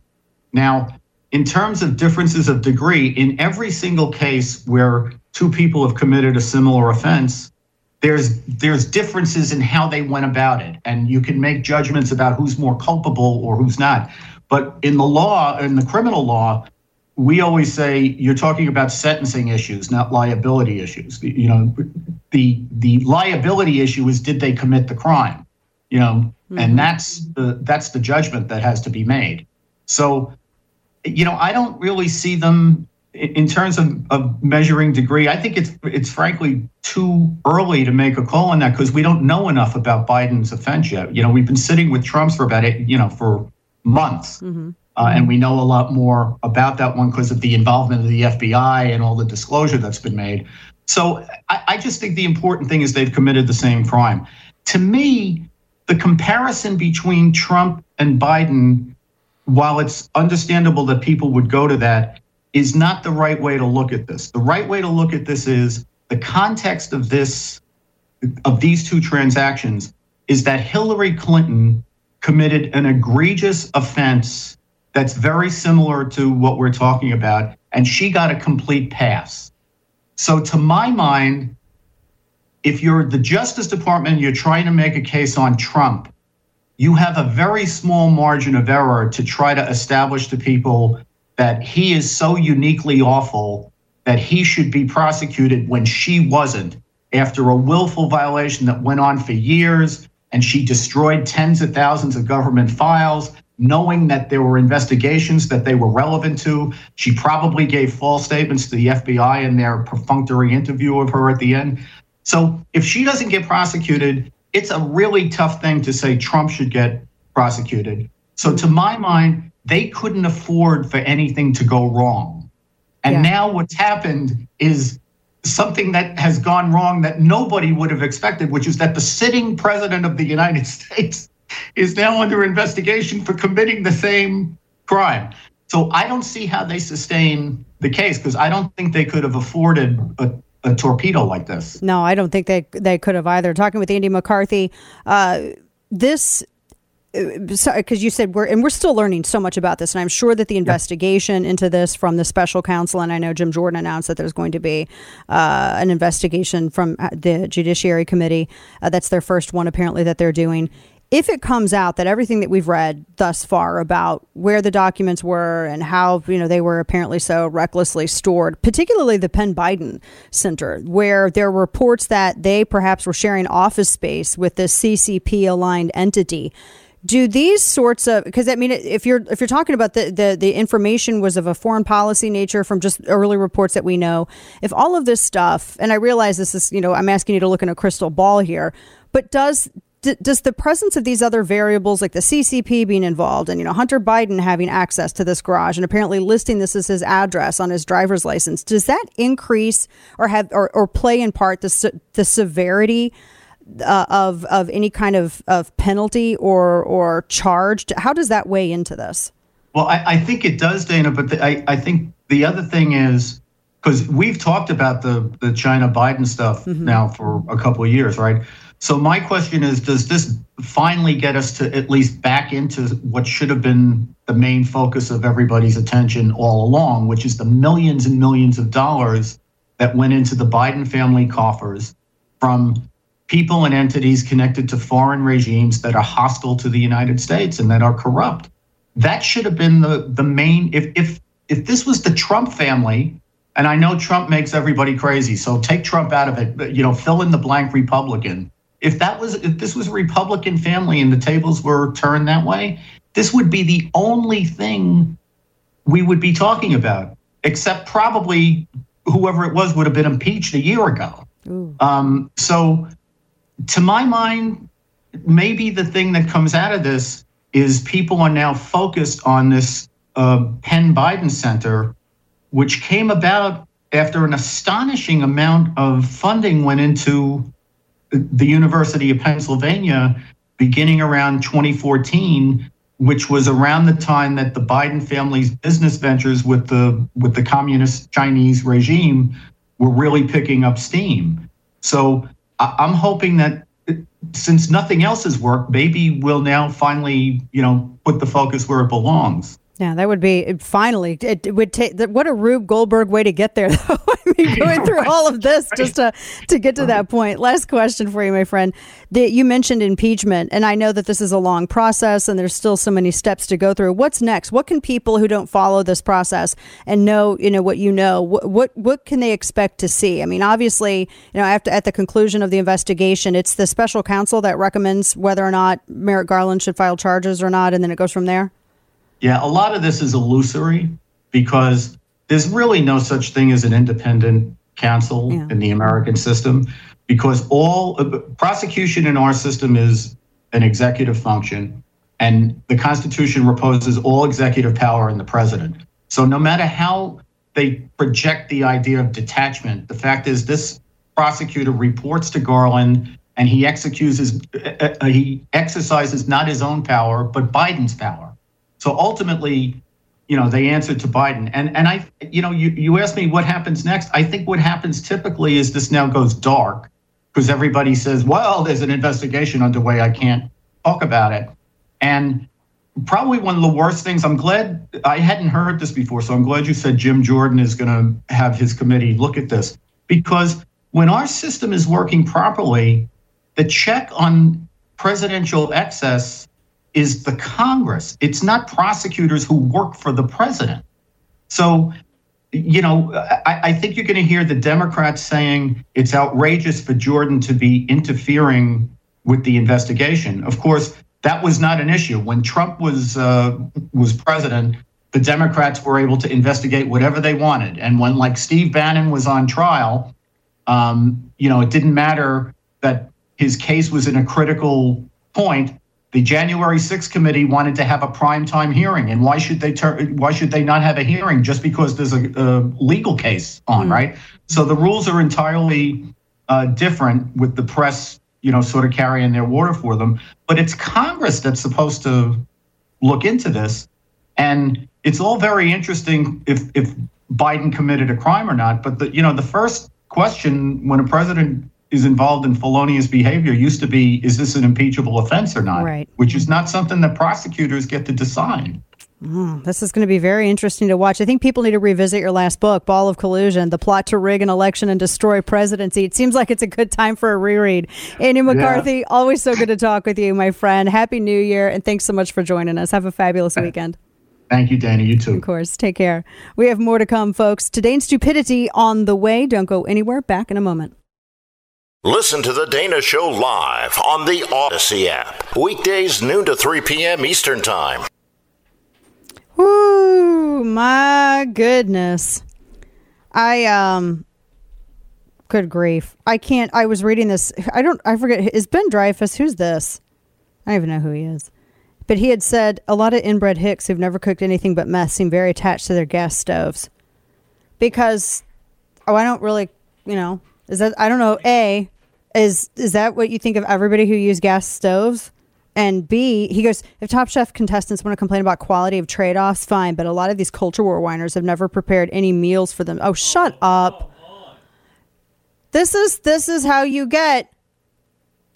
Now, in terms of differences of degree, in every single case where two people have committed a similar offense, there's there's differences in how they went about it, and you can make judgments about who's more culpable or who's not. But in the law, in the criminal law, we always say you're talking about sentencing issues, not liability issues. You know, the the liability issue is did they commit the crime? You know, mm-hmm. and that's the that's the judgment that has to be made. So, you know, I don't really see them in terms of, of measuring degree. I think it's it's frankly too early to make a call on that because we don't know enough about Biden's offense yet. You know, we've been sitting with Trump's for about it, you know, for months. Mm-hmm. Uh, and we know a lot more about that one because of the involvement of the FBI and all the disclosure that's been made. So I, I, just think the important thing is they've committed the same crime. To me, the comparison between Trump and Biden, while it's understandable that people would go to that, is not the right way to look at this. The right way to look at this is the context of this of these two transactions is that Hillary Clinton committed an egregious offense that's very similar to what we're talking about, and she got a complete pass. So, to my mind, if you're the Justice Department, you're trying to make a case on Trump, you have a very small margin of error to try to establish to people that he is so uniquely awful that he should be prosecuted when she wasn't after a willful violation that went on for years and she destroyed tens of thousands of government files knowing that there were investigations that they were relevant to. She probably gave false statements to the FBI in their perfunctory interview of her at the end. So if she doesn't get prosecuted it's a really tough thing to say Trump should get prosecuted so to my mind they couldn't afford for anything to go wrong and Yeah. now what's happened is something that has gone wrong that nobody would have expected, which is that the sitting president of the United States is now under investigation for committing the same crime. So I don't see how they sustain the case because I don't think they could have afforded a, a torpedo like this. No, I don't think they they could have either. Talking with Andy McCarthy, uh, this because you said we're and we're still learning so much about this, and I'm sure that the investigation into this from the special counsel, and I know Jim Jordan announced that there's going to be uh, an investigation from uh, the Judiciary Committee. Uh, that's their first one, apparently, that they're doing. If it comes out that everything that we've read thus far about where the documents were and how you know they were apparently so recklessly stored, particularly the Penn Biden Center, where there were reports that they perhaps were sharing office space with this CCP aligned entity, do these sorts of because I mean if you're if you're talking about the, the the information was of a foreign policy nature from just early reports that we know, if all of this stuff and I realize this is you know I'm asking you to look in a crystal ball here, but does d- does the presence of these other variables like the CCP being involved and you know Hunter Biden having access to this garage and apparently listing this as his address on his driver's license does that increase or have or, or play in part the se- the severity uh, of of any kind of, of penalty or or charge? How does that weigh into this? Well, I, I think it does, Dana. But the, I, I think the other thing is because we've talked about the the China Biden stuff now for a couple of years, right? So my question is, does this finally get us to at least back into what should have been the main focus of everybody's attention all along, which is the millions and millions of dollars that went into the Biden family coffers from people and entities connected to foreign regimes that are hostile to the United States and that are corrupt. That should have been the the main if if if this was the Trump family, and I know Trump makes everybody crazy, so take Trump out of it, you know, fill in the blank Republican. If that was if this was a Republican family and the tables were turned that way, this would be the only thing we would be talking about, except probably whoever it was would have been impeached a year ago. Um, so, to my mind, maybe the thing that comes out of this is people are now focused on this uh, Penn Biden Center, which came about after an astonishing amount of funding went into the University of Pennsylvania beginning around 2014 which was around the time that the Biden family's business ventures with the with the communist Chinese regime were really picking up steam. So I'm hoping that since nothing else has worked, maybe we'll now finally, you know, put the focus where it belongs. Yeah, that would be uh, finally. It, it would take what a Rube Goldberg way to get there, though. I mean, going through all of this just to to get to that point. Last question for you, my friend. The, you mentioned impeachment, and I know that this is a long process, and there's still so many steps to go through. What's next? What can people who don't follow this process and know, you know, what you know, what what, what can they expect to see? I mean, obviously, you know, after at the conclusion of the investigation, it's the special counsel that recommends whether or not Merrick Garland should file charges or not, and then it goes from there. Yeah, a lot of this is illusory because there's really no such thing as an independent counsel in the American system because all uh, prosecution in our system is an executive function and the Constitution reposes all executive power in the president. So no matter how they project the idea of detachment, the fact is this prosecutor reports to Garland and he executes uh, uh, he exercises not his own power but Biden's power. So ultimately, you know, they answer to Biden. And and I, you know, you, you asked me what happens next. I think what happens typically is this now goes dark because everybody says, well, there's an investigation underway. I can't talk about it. And probably one of the worst things, I'm glad I hadn't heard this before. So I'm glad you said Jim Jordan is going to have his committee look at this because when our system is working properly, the check on presidential excess is the Congress. It's not prosecutors who work for the president. So, you know, I, I think you're going to hear the Democrats saying it's outrageous for Jordan to be interfering with the investigation. Of course, that was not an issue when Trump was uh, was president. The Democrats were able to investigate whatever they wanted, and when like Steve Bannon was on trial, um, you know, it didn't matter that his case was in a critical point. The January 6th committee wanted to have a primetime hearing, and why should they tur- why should they not have a hearing just because there's a, a legal case on, right? So the rules are entirely uh, different with the press, you know, sort of carrying their water for them. But it's Congress that's supposed to look into this, and it's all very interesting if if Biden committed a crime or not. But the you know the first question when a president is involved in felonious behavior used to be is this an impeachable offense or not Right. which is not something that prosecutors get to decide Mm, this is going to be very interesting to watch. I think people need to revisit your last book, Ball of Collusion, The Plot to Rig an Election and Destroy Presidency. It seems like it's a good time for a reread. Andy McCarthy, always so good to talk with you, my friend. Happy New Year, and thanks so much for joining us. Have a fabulous weekend. thank you Danny. you too Of course. Take care. We have more to come, folks. Today in Stupidity on the way. Don't go anywhere. Back in a moment. Listen to The Dana Show live on the Odyssey app. Weekdays, noon to 3 p.m. Eastern Time. Woo, my goodness. I um good grief. I can't I was reading this I don't I forget is Ben Dreyfuss who's this? I don't even know who he is. But he had said a lot of inbred hicks who've never cooked anything but meth seem very attached to their gas stoves. Because oh I don't really, you know, is that I don't know, A is is that what you think of everybody who use gas stoves? And B, he goes, if Top Chef contestants want to complain about quality of trade offs, fine. But a lot of these culture war whiners have never prepared any meals for them. Oh, shut up. This is this is how you get.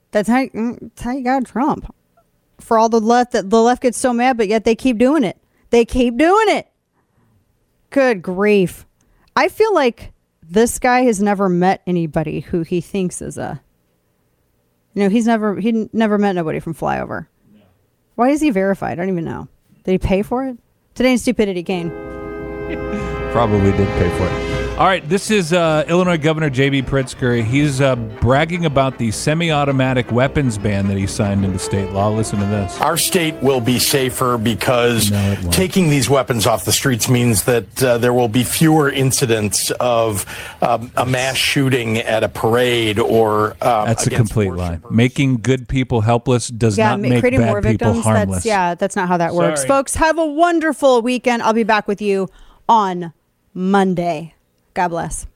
That's how mm, that's how you got Trump. For all the left that the left gets so mad, but yet they keep doing it. They keep doing it. Good grief. I feel like this guy has never met anybody who he thinks is a you know, he's never he never met nobody from Flyover. Why is he verified? I don't even know. Did he pay for it? Today in stupidity, Kane. Probably did pay for it. All right, this is uh, Illinois Governor J.B. Pritzker. He's uh, bragging about the semi-automatic weapons ban that he signed into state law. Listen to this. Our state will be safer because taking these weapons off the streets means that uh, there will be fewer incidents of um, a mass shooting at a parade or um, That's a against complete lie. Making good people helpless does yeah, not ma- make creating bad more people victims. harmless. That's yeah, that's not how that works. Sorry. Folks, have a wonderful weekend. I'll be back with you on Monday. God bless.